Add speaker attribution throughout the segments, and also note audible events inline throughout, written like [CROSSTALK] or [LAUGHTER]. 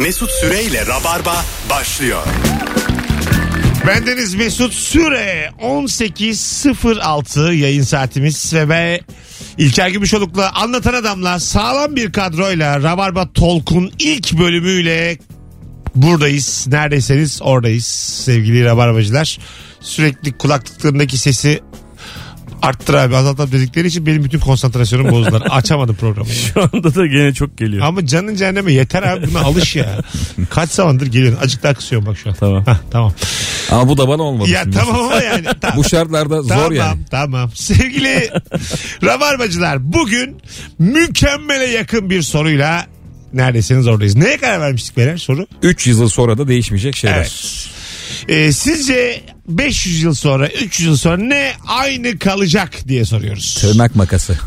Speaker 1: Mesut Süreyle Rabarba başlıyor.
Speaker 2: Bendeniz Mesut Süre 18.06 yayın saatimiz ve ben İlker Gümüşoluk'la Anlatan Adam'la sağlam bir kadroyla Rabarba Tolkun ilk bölümüyle buradayız. Neredeyseniz oradayız sevgili Rabarbacılar. Sürekli kulaklıklarındaki sesi arttır abi azalt abi dedikleri için benim bütün konsantrasyonum bozdular. [LAUGHS] Açamadım programı.
Speaker 3: Şu anda da gene çok geliyor.
Speaker 2: Ama canın cehenneme yeter abi buna alış ya. [LAUGHS] Kaç zamandır geliyorsun. Azıcık daha kısıyorum bak şu an.
Speaker 3: Tamam.
Speaker 2: Hah, tamam.
Speaker 4: Ama bu da bana olmadı.
Speaker 2: Ya
Speaker 4: şimdi.
Speaker 2: tamam ama yani. [LAUGHS] Tamam.
Speaker 4: Bu şartlarda
Speaker 2: Tamam,
Speaker 4: zor yani.
Speaker 2: Tamam. Sevgili Rabarbacılar bugün mükemmele yakın bir soruyla neredesiniz oradayız. Neye karar vermiştik beyler soru?
Speaker 4: 300 yıl sonra da değişmeyecek şeyler.
Speaker 2: Evet. Ee, sizce 500 yıl sonra 300 yıl sonra ne aynı kalacak diye soruyoruz.
Speaker 4: Tırnak makası.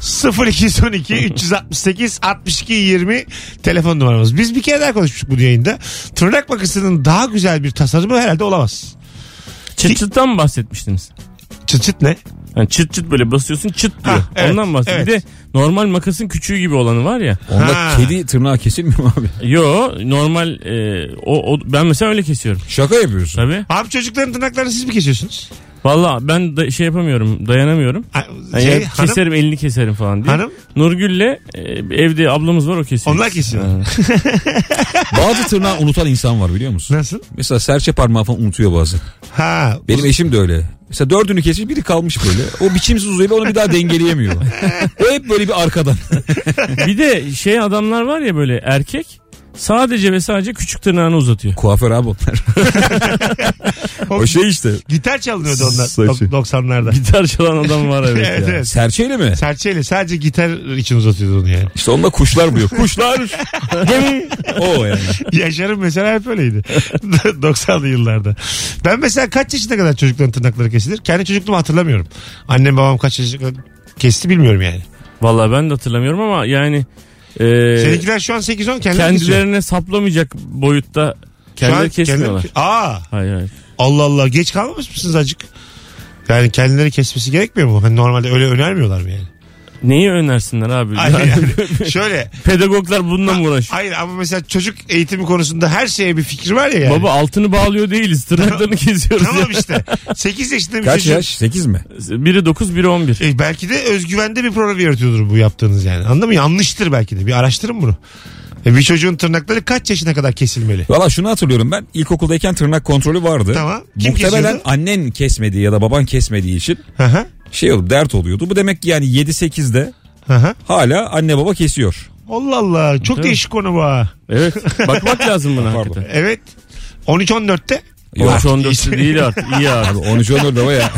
Speaker 2: 0212 368 62 20 telefon numaramız. Biz bir kere daha konuşmuştuk bu yayında. Tırnak makasının daha güzel bir tasarımı herhalde olamaz.
Speaker 3: Çıt çıttan mı bahsetmiştiniz?
Speaker 2: Çıt çıt ne?
Speaker 3: Yani çıt çıt böyle basıyorsun çıt diyor.
Speaker 2: Ha, evet,
Speaker 3: Ondan bahsediyor. Bir de
Speaker 2: evet.
Speaker 3: normal makasın küçüğü gibi olanı var ya.
Speaker 4: Onda
Speaker 2: Ha.
Speaker 4: kedi tırnağı kesilmiyor mu abi?
Speaker 3: Yo normal e, o, o ben mesela öyle kesiyorum.
Speaker 4: Şaka yapıyorsun.
Speaker 3: Tabii.
Speaker 2: Abi çocukların tırnaklarını siz mi kesiyorsunuz?
Speaker 3: Valla ben da şey yapamıyorum dayanamıyorum. Yani
Speaker 2: Şey,
Speaker 3: ya
Speaker 2: hanım,
Speaker 3: keserim elini keserim falan diye.
Speaker 2: hanım
Speaker 3: Nurgül'le e, evde ablamız var o kesiyor.
Speaker 2: onlar kesiyor. [LAUGHS]
Speaker 4: Bazı tırnağı unutan insan var biliyor musun?
Speaker 2: Nasıl?
Speaker 4: Mesela serçe parmağı falan unutuyor bazen.
Speaker 2: Ha.
Speaker 4: Benim eşim de öyle. Mesela dördünü kesmiş biri kalmış böyle. O biçimsiz uzuyor ve onu bir daha dengeleyemiyor. o [LAUGHS] hep böyle bir arkadan.
Speaker 3: bir de şey adamlar var ya böyle erkek sadece ve sadece küçük tırnağını uzatıyor.
Speaker 4: Kuaför abi onlar. [LAUGHS] o şey işte.
Speaker 2: Gitar çalınıyordu onlar
Speaker 4: Saçı.
Speaker 2: dok- 90'larda.
Speaker 3: Gitar çalan adam var evet, [LAUGHS]
Speaker 2: Evet,
Speaker 3: ya.
Speaker 2: evet.
Speaker 4: Serçeyle mi?
Speaker 2: Serçeyle sadece gitar için uzatıyordu onu yani.
Speaker 4: İşte onda kuşlar buluyor. [LAUGHS] Kuşlar. o yani.
Speaker 2: Yaşar'ın mesela hep öyleydi. 90'lı yıllarda. Ben mesela kaç yaşına kadar çocukların tırnakları kesilir? Kendi çocukluğumu hatırlamıyorum. Annem babam kaç yaşına kadar kesti bilmiyorum yani.
Speaker 3: Vallahi ben de hatırlamıyorum ama yani e,
Speaker 2: Seninkiler şu an 8-10 kendileri kesiyor.
Speaker 3: kendilerine saplamayacak boyutta kendileri kesmiyorlar.
Speaker 2: kendileri- Aa
Speaker 3: Hayır hayır.
Speaker 2: Allah Allah geç kalmamış mısınız acık? Yani kendileri kesmesi gerekmiyor mu? Hani normalde öyle önermiyorlar mı yani?
Speaker 3: Neyi önersinler abi?
Speaker 2: Hayır
Speaker 3: Yani. [LAUGHS]
Speaker 2: Şöyle.
Speaker 3: Pedagoglar bununla mı uğraşıyor?
Speaker 2: Hayır ama mesela çocuk eğitimi konusunda her şeye bir fikir var ya yani.
Speaker 3: Baba altını bağlıyor değiliz. Tırnaklarını kesiyoruz.
Speaker 2: Tamam
Speaker 3: ya.
Speaker 2: işte. 8 yaşında bir
Speaker 4: Kaç
Speaker 2: çocuk.
Speaker 4: yaş? 8 mi?
Speaker 3: Biri 9 biri 11.
Speaker 2: E, belki de özgüvende bir problem yaratıyordur bu yaptığınız yani. Anladın mı? Yanlıştır belki de. Bir araştırın bunu. E, bir çocuğun tırnakları kaç yaşına kadar kesilmeli?
Speaker 4: Valla şunu hatırlıyorum ben ilkokuldayken tırnak kontrolü vardı.
Speaker 2: Tamam. Kim
Speaker 4: Muhtemelen
Speaker 2: kesiyordu?
Speaker 4: annen kesmediği ya da baban kesmediği için
Speaker 2: Hı hı.
Speaker 4: Şey olup dert oluyordu. Bu demek ki yani 7-8'de
Speaker 2: Hı hı.
Speaker 4: hala anne baba kesiyor.
Speaker 2: Allah Allah. Çok
Speaker 3: Değil mi?
Speaker 2: değişik konu bu ha.
Speaker 3: Evet. Bakmak [LAUGHS] lazım buna
Speaker 4: Pardon.
Speaker 3: hakikaten.
Speaker 2: Evet. 13-14'te.
Speaker 4: Yok.
Speaker 3: 13-14 değil artık. iyi [LAUGHS] abi.
Speaker 4: Abi 13 14 baba ya.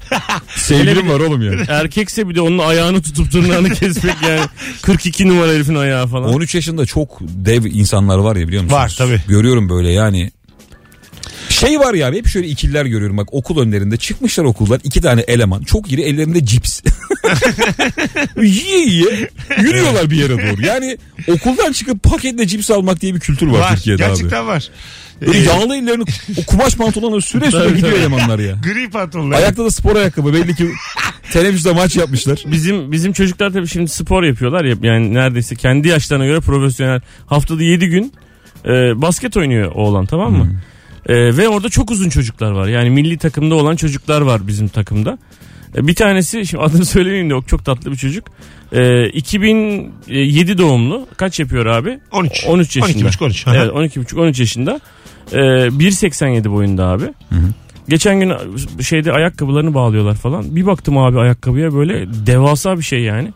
Speaker 4: [LAUGHS] Sevgilim var oğlum ya.
Speaker 3: Erkekse bir de onun ayağını tutup tırnağını kesmek yani. 42 numara herifin ayağı falan.
Speaker 4: 13 yaşında çok dev insanlar var ya biliyor musunuz?
Speaker 2: Var, tabii.
Speaker 4: Görüyorum böyle yani. Şey var ya hep şöyle ikililer görüyorum bak okul önlerinde çıkmışlar okullar iki tane eleman çok iri ellerinde cips. [LAUGHS] yiye yiye yürüyorlar bir yere doğru. Yani okuldan çıkıp paketle cips almak diye bir kültür var,
Speaker 2: Var.
Speaker 4: Türkiye'de abi.
Speaker 2: Gerçekten var.
Speaker 4: Böyle
Speaker 2: Ee,
Speaker 4: yağlı ellerini o kumaş pantolonla süre süre
Speaker 3: Tabii,
Speaker 4: gidiyor
Speaker 3: tabii.
Speaker 4: elemanlar ya.
Speaker 2: Gri pantolonlar.
Speaker 4: Ayakta da spor ayakkabı belli ki teneffüste maç yapmışlar.
Speaker 3: Bizim bizim çocuklar tabii şimdi spor yapıyorlar ya yani neredeyse kendi yaşlarına göre profesyonel haftada 7 gün e, basket oynuyor oğlan tamam mı? E, ve orada çok uzun çocuklar var. Yani milli takımda olan çocuklar var bizim takımda. E, bir tanesi şimdi adını [LAUGHS] söylemeyeyim de o çok tatlı bir çocuk. E, 2007 doğumlu. Kaç yapıyor abi?
Speaker 2: 13.
Speaker 3: 13 yaşında.
Speaker 2: 12,5-13. Aha.
Speaker 3: Evet 12,5 13 yaşında. Ee, 1.87 boyunda abi. Geçen gün şeyde ayakkabılarını bağlıyorlar falan. Bir baktım abi ayakkabıya böyle devasa bir şey yani.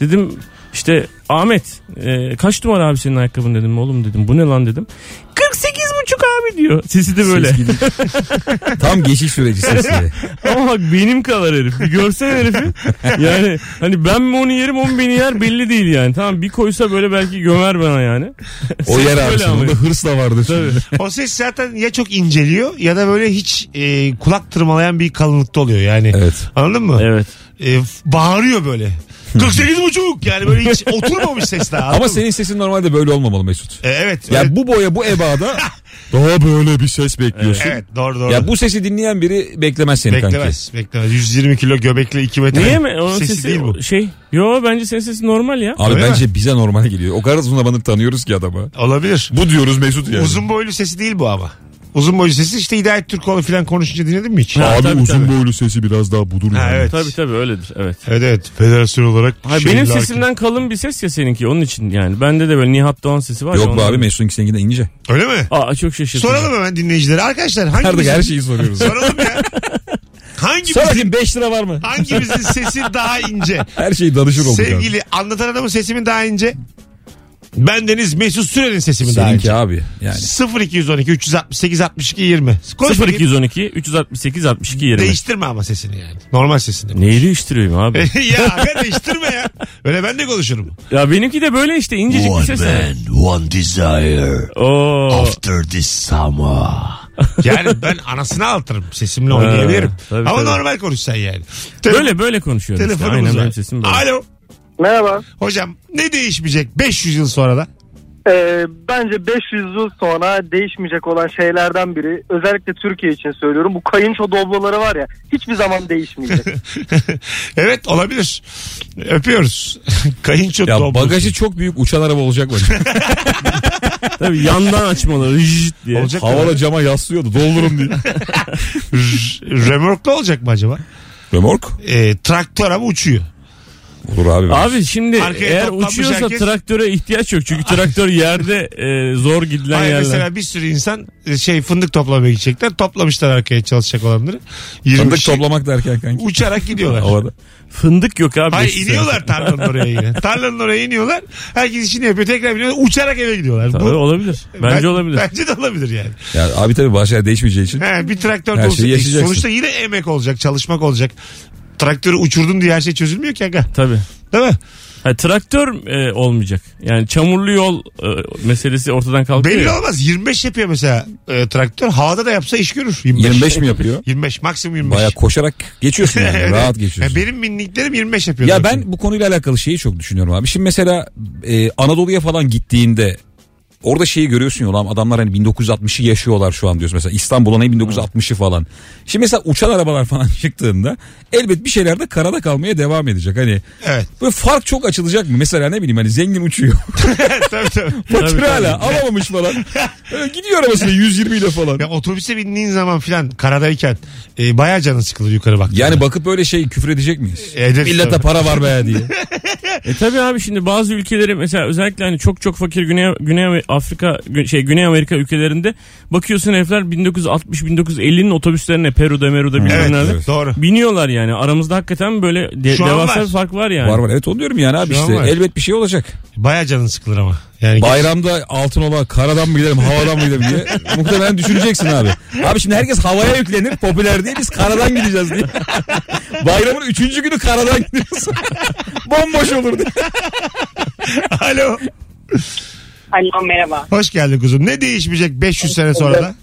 Speaker 3: Dedim işte Ahmet e, kaç numara abi senin ayakkabın dedim oğlum dedim. Bu ne lan dedim. 48 abi diyor. Sesi de böyle.
Speaker 4: Ses. [LAUGHS] Tam geçiş süreci sesi.
Speaker 3: Ama bak benim kadar herif. Bir görsen herifi. Yani hani ben mi onu yerim o mu beni yer belli değil yani. Tamam bir koysa böyle belki gömer bana yani.
Speaker 4: O
Speaker 3: Ses
Speaker 4: yer abi. Onda hırs da vardır.
Speaker 3: Tabii.
Speaker 2: O ses zaten ya çok inceliyor ya da böyle hiç e, kulak tırmalayan bir kalınlıkta oluyor yani.
Speaker 4: Evet.
Speaker 2: Anladın mı?
Speaker 3: Evet.
Speaker 2: E, bağırıyor böyle. 48 buçuk yani böyle hiç [LAUGHS] oturmamış ses daha.
Speaker 4: Ama senin sesin normalde böyle olmamalı Mesut.
Speaker 2: E, evet.
Speaker 4: Ya
Speaker 2: öyle-
Speaker 4: bu boya bu ebada [LAUGHS] Daha böyle bir ses bekliyorsun.
Speaker 2: Evet doğru doğru.
Speaker 4: Ya bu sesi dinleyen biri beklemez seni kanki.
Speaker 2: beklemez. Beklemez. 120 kilo göbekli 2 metre.
Speaker 3: Niye mi? Onun
Speaker 2: sesi,
Speaker 3: sesi,
Speaker 2: değil bu.
Speaker 3: Şey. Yo bence senin sesi normal ya.
Speaker 4: Abi
Speaker 2: Öyle
Speaker 4: bence bize normal geliyor. O kadar uzun zamandır tanıyoruz ki adamı.
Speaker 2: Olabilir.
Speaker 4: Bu diyoruz Mesut yani.
Speaker 2: Uzun boylu sesi değil bu ama. Uzun boylu sesi işte Hidayet Türkoğlu falan konuşunca dinledin mi hiç?
Speaker 3: Ha,
Speaker 4: Abi
Speaker 3: tabii,
Speaker 4: uzun
Speaker 3: tabii.
Speaker 4: boylu sesi biraz daha budur
Speaker 2: Ha,
Speaker 4: yani.
Speaker 2: evet.
Speaker 3: Tabii tabii öyledir. Evet.
Speaker 2: Evet evet. Federasyon olarak.
Speaker 3: Hayır,
Speaker 2: şey,
Speaker 3: benim
Speaker 2: lakin-
Speaker 3: sesimden kalın bir ses ya seninki onun için yani. Bende de böyle Nihat Doğan sesi var ya.
Speaker 4: Yok be
Speaker 3: ondan-
Speaker 4: abi Mesut'un seninkinden ince.
Speaker 2: Öyle mi?
Speaker 3: Aa çok şaşırtıcı.
Speaker 2: Soralım hemen dinleyicilere. Arkadaşlar
Speaker 4: Artık
Speaker 2: hangimizin...
Speaker 4: her şeyi soruyoruz.
Speaker 2: Soralım ya. [LAUGHS] Hangimizin,
Speaker 4: Sorayım 5 lira var mı?
Speaker 2: hangimizin sesi daha ince?
Speaker 4: Her şeyi danışır olduk abi.
Speaker 2: Sevgili anlatan adamın sesi mi daha ince? Bendeniz Mesut Süren'in sesi mi daha
Speaker 4: Seninki
Speaker 2: ince?
Speaker 4: abi yani.
Speaker 2: 0212 368 62 20. Konuş bakayım.
Speaker 3: 0212 368 62 20.
Speaker 2: Değiştirme ama sesini yani. Normal sesini.
Speaker 3: Neyi değiştiriyorum abi? [LAUGHS]
Speaker 2: ya aga değiştirme ya. Öyle ben de konuşurum.
Speaker 3: ya benimki de böyle işte incecik bir ses.
Speaker 2: one desire
Speaker 3: Oo.
Speaker 2: after this summer. [LAUGHS] Yani ben anasını ağlatırım. Sesimle oynayabilirim.
Speaker 3: tabii,
Speaker 2: Ama
Speaker 3: tabii.
Speaker 2: normal konuşsan yani.
Speaker 3: Böyle böyle konuşuyorum işte.
Speaker 2: Telefonumuz
Speaker 3: Aynen
Speaker 2: var.
Speaker 3: benim sesim böyle.
Speaker 2: Alo.
Speaker 5: Merhaba.
Speaker 2: Hocam ne değişmeyecek 500 yıl sonra da?
Speaker 5: Ee, bence 500 yıl sonra değişmeyecek olan şeylerden biri özellikle Türkiye için söylüyorum bu kayınço dobloları var ya hiçbir zaman değişmeyecek. [LAUGHS]
Speaker 2: evet olabilir. Öpüyoruz. [LAUGHS] Kayınço
Speaker 4: Ya
Speaker 2: doblosu.
Speaker 4: bagajı çok büyük uçan araba olacak mı? [LAUGHS]
Speaker 3: Tabii yandan açmaları rıjt diye.
Speaker 2: Olacak
Speaker 4: Havalı cama yaslıyordu doldurun diye.
Speaker 2: Remorklu olacak mı acaba?
Speaker 4: Römork?
Speaker 2: Ee, traktör ama uçuyor.
Speaker 4: Olur abi.
Speaker 3: Abi şimdi
Speaker 2: Arkaya
Speaker 3: eğer uçuyorsa
Speaker 2: herkes-
Speaker 3: traktöre ihtiyaç yok. Çünkü traktör yerde e, zor gidilen
Speaker 2: Hayır
Speaker 3: yerler.
Speaker 2: mesela bir sürü insan e, şey fındık toplamaya gidecekler. Toplamışlar arkaya çalışacak olanları. 20
Speaker 4: Fındık
Speaker 2: kişi
Speaker 4: toplamak derken kanki.
Speaker 2: uçarak gidiyorlar. [LAUGHS]
Speaker 4: Havada.
Speaker 3: Fındık yok abi.
Speaker 2: Hayır
Speaker 3: Beş
Speaker 2: iniyorlar tarlanın oraya yine. [LAUGHS] Tarlanın oraya iniyorlar. Herkes işini yapıyor. Tekrar biniyorlar. Uçarak eve gidiyorlar.
Speaker 3: Tabii olabilir. Bence
Speaker 2: Ben-
Speaker 3: olabilir.
Speaker 2: Bence de olabilir yani.
Speaker 4: Ya abi tabii başka yer değişmeyeceği için.
Speaker 2: He, bir traktör
Speaker 4: Her yaşayacaksın.
Speaker 2: Sonuçta yine emek olacak. Çalışmak olacak. Traktörü uçurdun diye her şey çözülmüyor ki aga.
Speaker 3: Tabii.
Speaker 2: Değil mi?
Speaker 3: Ha, traktör e, olmayacak. Yani çamurlu yol e, meselesi ortadan kalkıyor.
Speaker 2: Belli
Speaker 3: ya.
Speaker 2: olmaz. 25 yapıyor mesela e, traktör. Havada da yapsa iş görür. 25,
Speaker 4: 25 mi yapıyor? [LAUGHS]
Speaker 2: 25 maksimum 25.
Speaker 4: Baya koşarak geçiyorsun yani. [LAUGHS]
Speaker 2: Evet.
Speaker 4: Rahat geçiyorsun.
Speaker 2: benim miniklerim 25 yapıyor.
Speaker 4: Ya ben bu konuyla alakalı şeyi çok düşünüyorum abi. Şimdi mesela e, Anadolu'ya falan gittiğinde orada şeyi görüyorsun ya ulan adamlar hani 1960'ı yaşıyorlar şu an diyorsun. Mesela İstanbul'un hani 1960'ı falan. Şimdi mesela uçan arabalar falan [LAUGHS] çıktığında elbet bir şeyler de karada kalmaya devam edecek. Hani
Speaker 2: Evet.
Speaker 4: böyle fark çok açılacak mı? Mesela ne bileyim hani zengin uçuyor. [LAUGHS]
Speaker 2: tabii tabii.
Speaker 4: Fakir
Speaker 3: tabii.
Speaker 4: hala alamamış falan. Gidiyor arabasıyla 120 ile falan.
Speaker 2: Ya otobüse bindiğin zaman filan karadayken e, bayağı canın sıkılır yukarı bak.
Speaker 4: Yani bakıp böyle şey küfür edecek miyiz?
Speaker 2: Ederiz
Speaker 4: Millete
Speaker 2: tabii.
Speaker 4: para var be diye. [LAUGHS]
Speaker 3: E tabii abi şimdi bazı ülkeleri mesela özellikle hani çok çok fakir Güney Güney Afrika şey Güney Amerika ülkelerinde bakıyorsun herifler 1960 1950'nin otobüslerine Peru'da Meru'da bilmem
Speaker 2: Evet,
Speaker 3: nerede
Speaker 4: evet.
Speaker 2: doğru.
Speaker 3: biniyorlar yani. Aramızda hakikaten böyle de-
Speaker 2: Şu an
Speaker 3: devasa
Speaker 2: var.
Speaker 3: bir fark var yani.
Speaker 4: var var evet onu diyorum yani abi
Speaker 2: Şu
Speaker 4: işte
Speaker 2: var.
Speaker 4: elbet bir şey olacak.
Speaker 2: Bayağı canın sıkılır ama. Yani
Speaker 4: Bayramda altın ola karadan mı gidelim havadan mı gidelim diye [LAUGHS] muhtemelen düşüneceksin abi. Abi şimdi herkes havaya yüklenir popüler diye biz karadan gideceğiz diye. [LAUGHS] Bayramın üçüncü günü karadan gidiyoruz. [LAUGHS] Bomboş olur diye.
Speaker 2: Alo.
Speaker 6: Alo merhaba.
Speaker 2: Hoş geldin kuzum. Ne değişmeyecek 500 sene sonra da?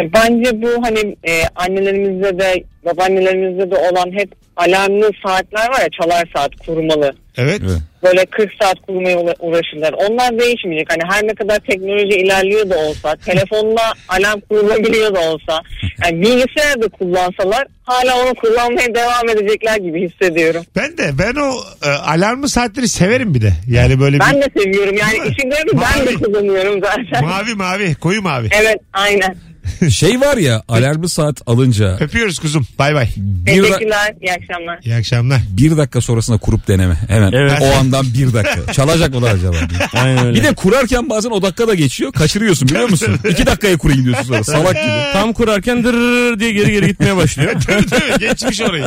Speaker 6: E, bence bu hani e, annelerimizde de babaannelerimizde de olan hep alarmlı saatler var ya çalar saat kurmalı.
Speaker 2: Evet.
Speaker 4: Evet.
Speaker 6: Böyle 40 saat kurmaya uğra- uğraşırlar. Onlar değişmeyecek. Hani her ne kadar teknoloji ilerliyor da olsa, [LAUGHS] telefonla alarm kurulabiliyor da olsa, yani bilgisayar da kullansalar hala onu kullanmaya devam edecekler gibi hissediyorum.
Speaker 2: Ben de ben o e, alarmlı saatleri severim bir de. Yani böyle
Speaker 6: Ben
Speaker 2: bir
Speaker 6: de seviyorum. Yani işin garibi ben de kullanıyorum zaten.
Speaker 2: mavi mavi koyu mavi.
Speaker 6: Evet aynen. [LAUGHS]
Speaker 4: Şey var ya alarmlı saat alınca
Speaker 2: Öpüyoruz kuzum. Bay bay.
Speaker 4: bir, da-
Speaker 6: Teşekkürler. İyi akşamlar.
Speaker 2: İyi akşamlar.
Speaker 4: bir dakika sonrasında kurup deneme. Hemen
Speaker 3: Evet.
Speaker 4: o andan bir dakika. [LAUGHS] Çalacak mı lan acaba diye.
Speaker 3: Aynen öyle.
Speaker 4: Bir de kurarken bazen o dakika da geçiyor. Kaçırıyorsun biliyor musun? İki dakikaya kurayım diyorsun sonra salak gibi. [LAUGHS]
Speaker 3: tam kurarken dırırır diye geri geri gitmeye başlıyor.
Speaker 2: tabii tabii geçmiş orayı.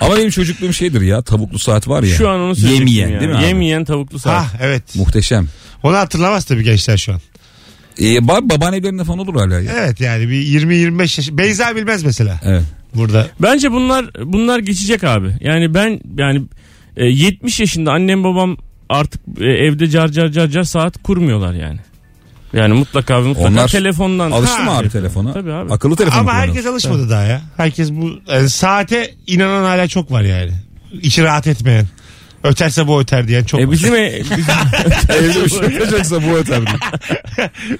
Speaker 4: Ama benim çocukluğum şeydir ya tavuklu saat var ya.
Speaker 3: Şu an onu söyleyecektim
Speaker 4: Yemeyen
Speaker 3: ya.
Speaker 4: değil mi abi?
Speaker 3: Yemeyen tavuklu saat.
Speaker 2: ha evet.
Speaker 4: Muhteşem.
Speaker 2: Onu hatırlamaz tabii gençler şu an.
Speaker 4: Ee, baba, babaannelerinde falan olur hala ya.
Speaker 2: Evet yani bir 20-25 yaş. Beyza bilmez mesela.
Speaker 4: Evet.
Speaker 2: Burada.
Speaker 3: Bence bunlar bunlar geçecek abi. Yani ben yani e, 70 yaşında annem babam artık e, evde car car car car saat kurmuyorlar yani. Yani mutlaka ve mutlaka
Speaker 4: Onlar
Speaker 3: telefondan.
Speaker 4: Alıştı mı abi telefona?
Speaker 3: Tabii abi.
Speaker 4: Akıllı telefon
Speaker 2: Ama herkes alışmadı daha ya. Herkes bu yani saate inanan hala çok var yani. İçi rahat etmeyen. Öterse bu öter diyen çok
Speaker 3: E bizim, e, [LAUGHS] bizim
Speaker 4: Evde bir yapacaksa bu öter.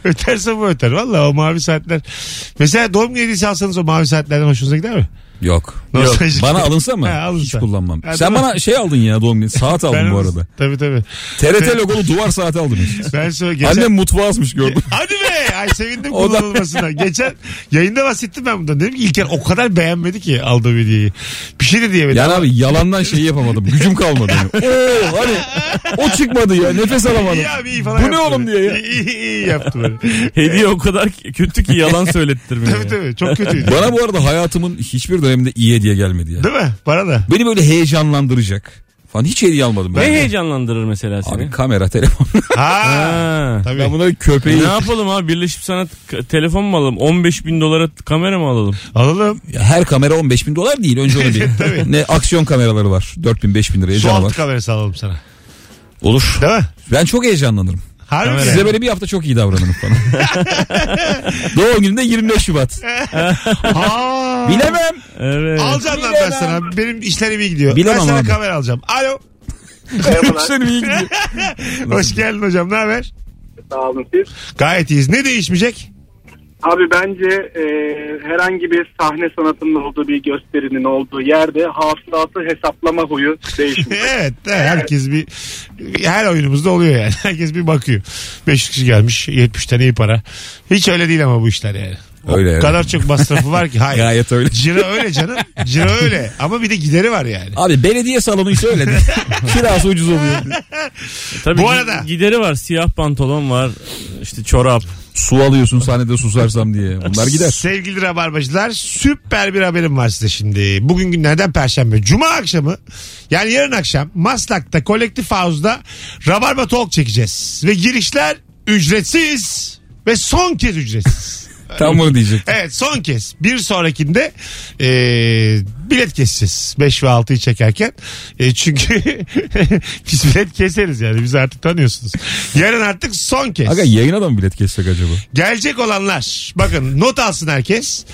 Speaker 2: öterse bu öter. Valla o mavi saatler. Mesela doğum günü hediyesi alsanız o mavi saatlerden hoşunuza gider mi?
Speaker 4: Yok.
Speaker 2: Nostaljik.
Speaker 4: Bana alınsa mı?
Speaker 2: Ha, alınsa.
Speaker 4: Hiç kullanmam.
Speaker 2: Ha,
Speaker 4: Sen bana şey aldın ya doğum günü. Saat aldın
Speaker 2: Ben-
Speaker 4: bu arada.
Speaker 2: Tabii tabii.
Speaker 4: TRT logolu duvar saati aldın.
Speaker 2: Ben söyle geçen...
Speaker 4: Annem mutfağı asmış gördüm.
Speaker 2: Hadi be! Ay sevindim [LAUGHS] kullanılmasına. Geçen yayında bahsettim ben bundan. Dedim ki İlker o kadar beğenmedi ki aldığı hediyeyi. Bir şey de diyemedi.
Speaker 4: Yani abi yalandan şey yapamadım. Gücüm kalmadı. Yani. [LAUGHS] Oo hani o çıkmadı ya. Nefes alamadım.
Speaker 2: İyi abi iyi falan
Speaker 4: Bu ne oğlum diye ya.
Speaker 2: İyi, iyi, iyi yaptı böyle.
Speaker 3: hediye o kadar kötü ki yalan söylettirmiyor.
Speaker 2: tabii tabii çok kötüydü.
Speaker 4: Bana bu arada hayatımın hiçbir döneminde iyi hediye gelmedi ya.
Speaker 2: Değil mi? Bana da.
Speaker 4: Beni böyle heyecanlandıracak falan hiç hediye almadım ben.
Speaker 3: Ne heyecanlandırır mesela seni?
Speaker 4: Abi kamera, telefon. [LAUGHS]
Speaker 2: Ha.
Speaker 3: Ha.
Speaker 2: Tabii.
Speaker 4: ben bunları köpeği...
Speaker 3: Ne yapalım abi Birleşip Sanat k- telefon mu alalım? 15 bin dolara kamera mı alalım?
Speaker 2: Alalım.
Speaker 4: Ya her kamera 15 bin dolar değil. Önce onu [LAUGHS] bir.
Speaker 2: Tabii.
Speaker 4: ne aksiyon kameraları var. 4 bin 5 bin liraya
Speaker 2: Su altı kamerası alalım sana.
Speaker 4: Olur.
Speaker 2: Değil mi?
Speaker 4: Ben çok heyecanlanırım.
Speaker 2: Harbi mi?
Speaker 4: Size böyle bir hafta çok iyi davranırım falan. [LAUGHS] Doğum gününde 25 Şubat.
Speaker 2: Ha.
Speaker 4: Bilemem.
Speaker 3: Evet.
Speaker 2: Alacağım lan ben sana. Benim işlerim iyi gidiyor.
Speaker 4: Bilemem
Speaker 2: ben sana
Speaker 4: abi.
Speaker 2: kamera alacağım. Alo.
Speaker 4: Senin iyi gidiyor. [LAUGHS]
Speaker 2: Hoş geldin hocam. Ne haber?
Speaker 5: Sağ olun siz.
Speaker 2: Gayet iyiyiz. Ne değişmeyecek?
Speaker 5: Abi bence e, herhangi bir sahne sanatının olduğu bir gösterinin olduğu yerde hasılatı hesaplama huyu değişmiyor. [LAUGHS]
Speaker 2: evet. evet, Herkes bir her oyunumuzda oluyor yani. [LAUGHS] Herkes bir bakıyor. 500 kişi gelmiş. 70 tane iyi para. Hiç öyle değil ama bu işler yani.
Speaker 4: Öyle
Speaker 2: o
Speaker 4: yani.
Speaker 2: kadar çok masrafı var ki. Hayır.
Speaker 4: Gayet öyle.
Speaker 2: Ciro öyle canım. Ciro öyle. Ama bir de gideri var yani.
Speaker 4: Abi belediye salonu ise öyle. [LAUGHS] Kirası ucuz oluyor. [LAUGHS]
Speaker 3: Tabii
Speaker 2: Bu arada-
Speaker 3: Gideri var. Siyah pantolon var. işte çorap.
Speaker 4: Su alıyorsun sahnede susarsam diye. Bunlar gider.
Speaker 2: Sevgili Rabarbacılar süper bir haberim var size şimdi. Bugün günlerden Perşembe. Cuma akşamı yani yarın akşam Maslak'ta Kolektif House'da Rabarba Talk çekeceğiz. Ve girişler ücretsiz ve son kez ücretsiz.
Speaker 4: Tam bunu diyecektim.
Speaker 2: Evet son kez. Bir sonrakinde e, bilet keseceğiz. 5 ve 6'yı çekerken. E, çünkü [LAUGHS] biz bilet keseriz yani. Bizi artık tanıyorsunuz. Yarın artık son kez.
Speaker 4: Aga yayına da mı bilet kessek acaba?
Speaker 2: Gelecek olanlar bakın not alsın herkes.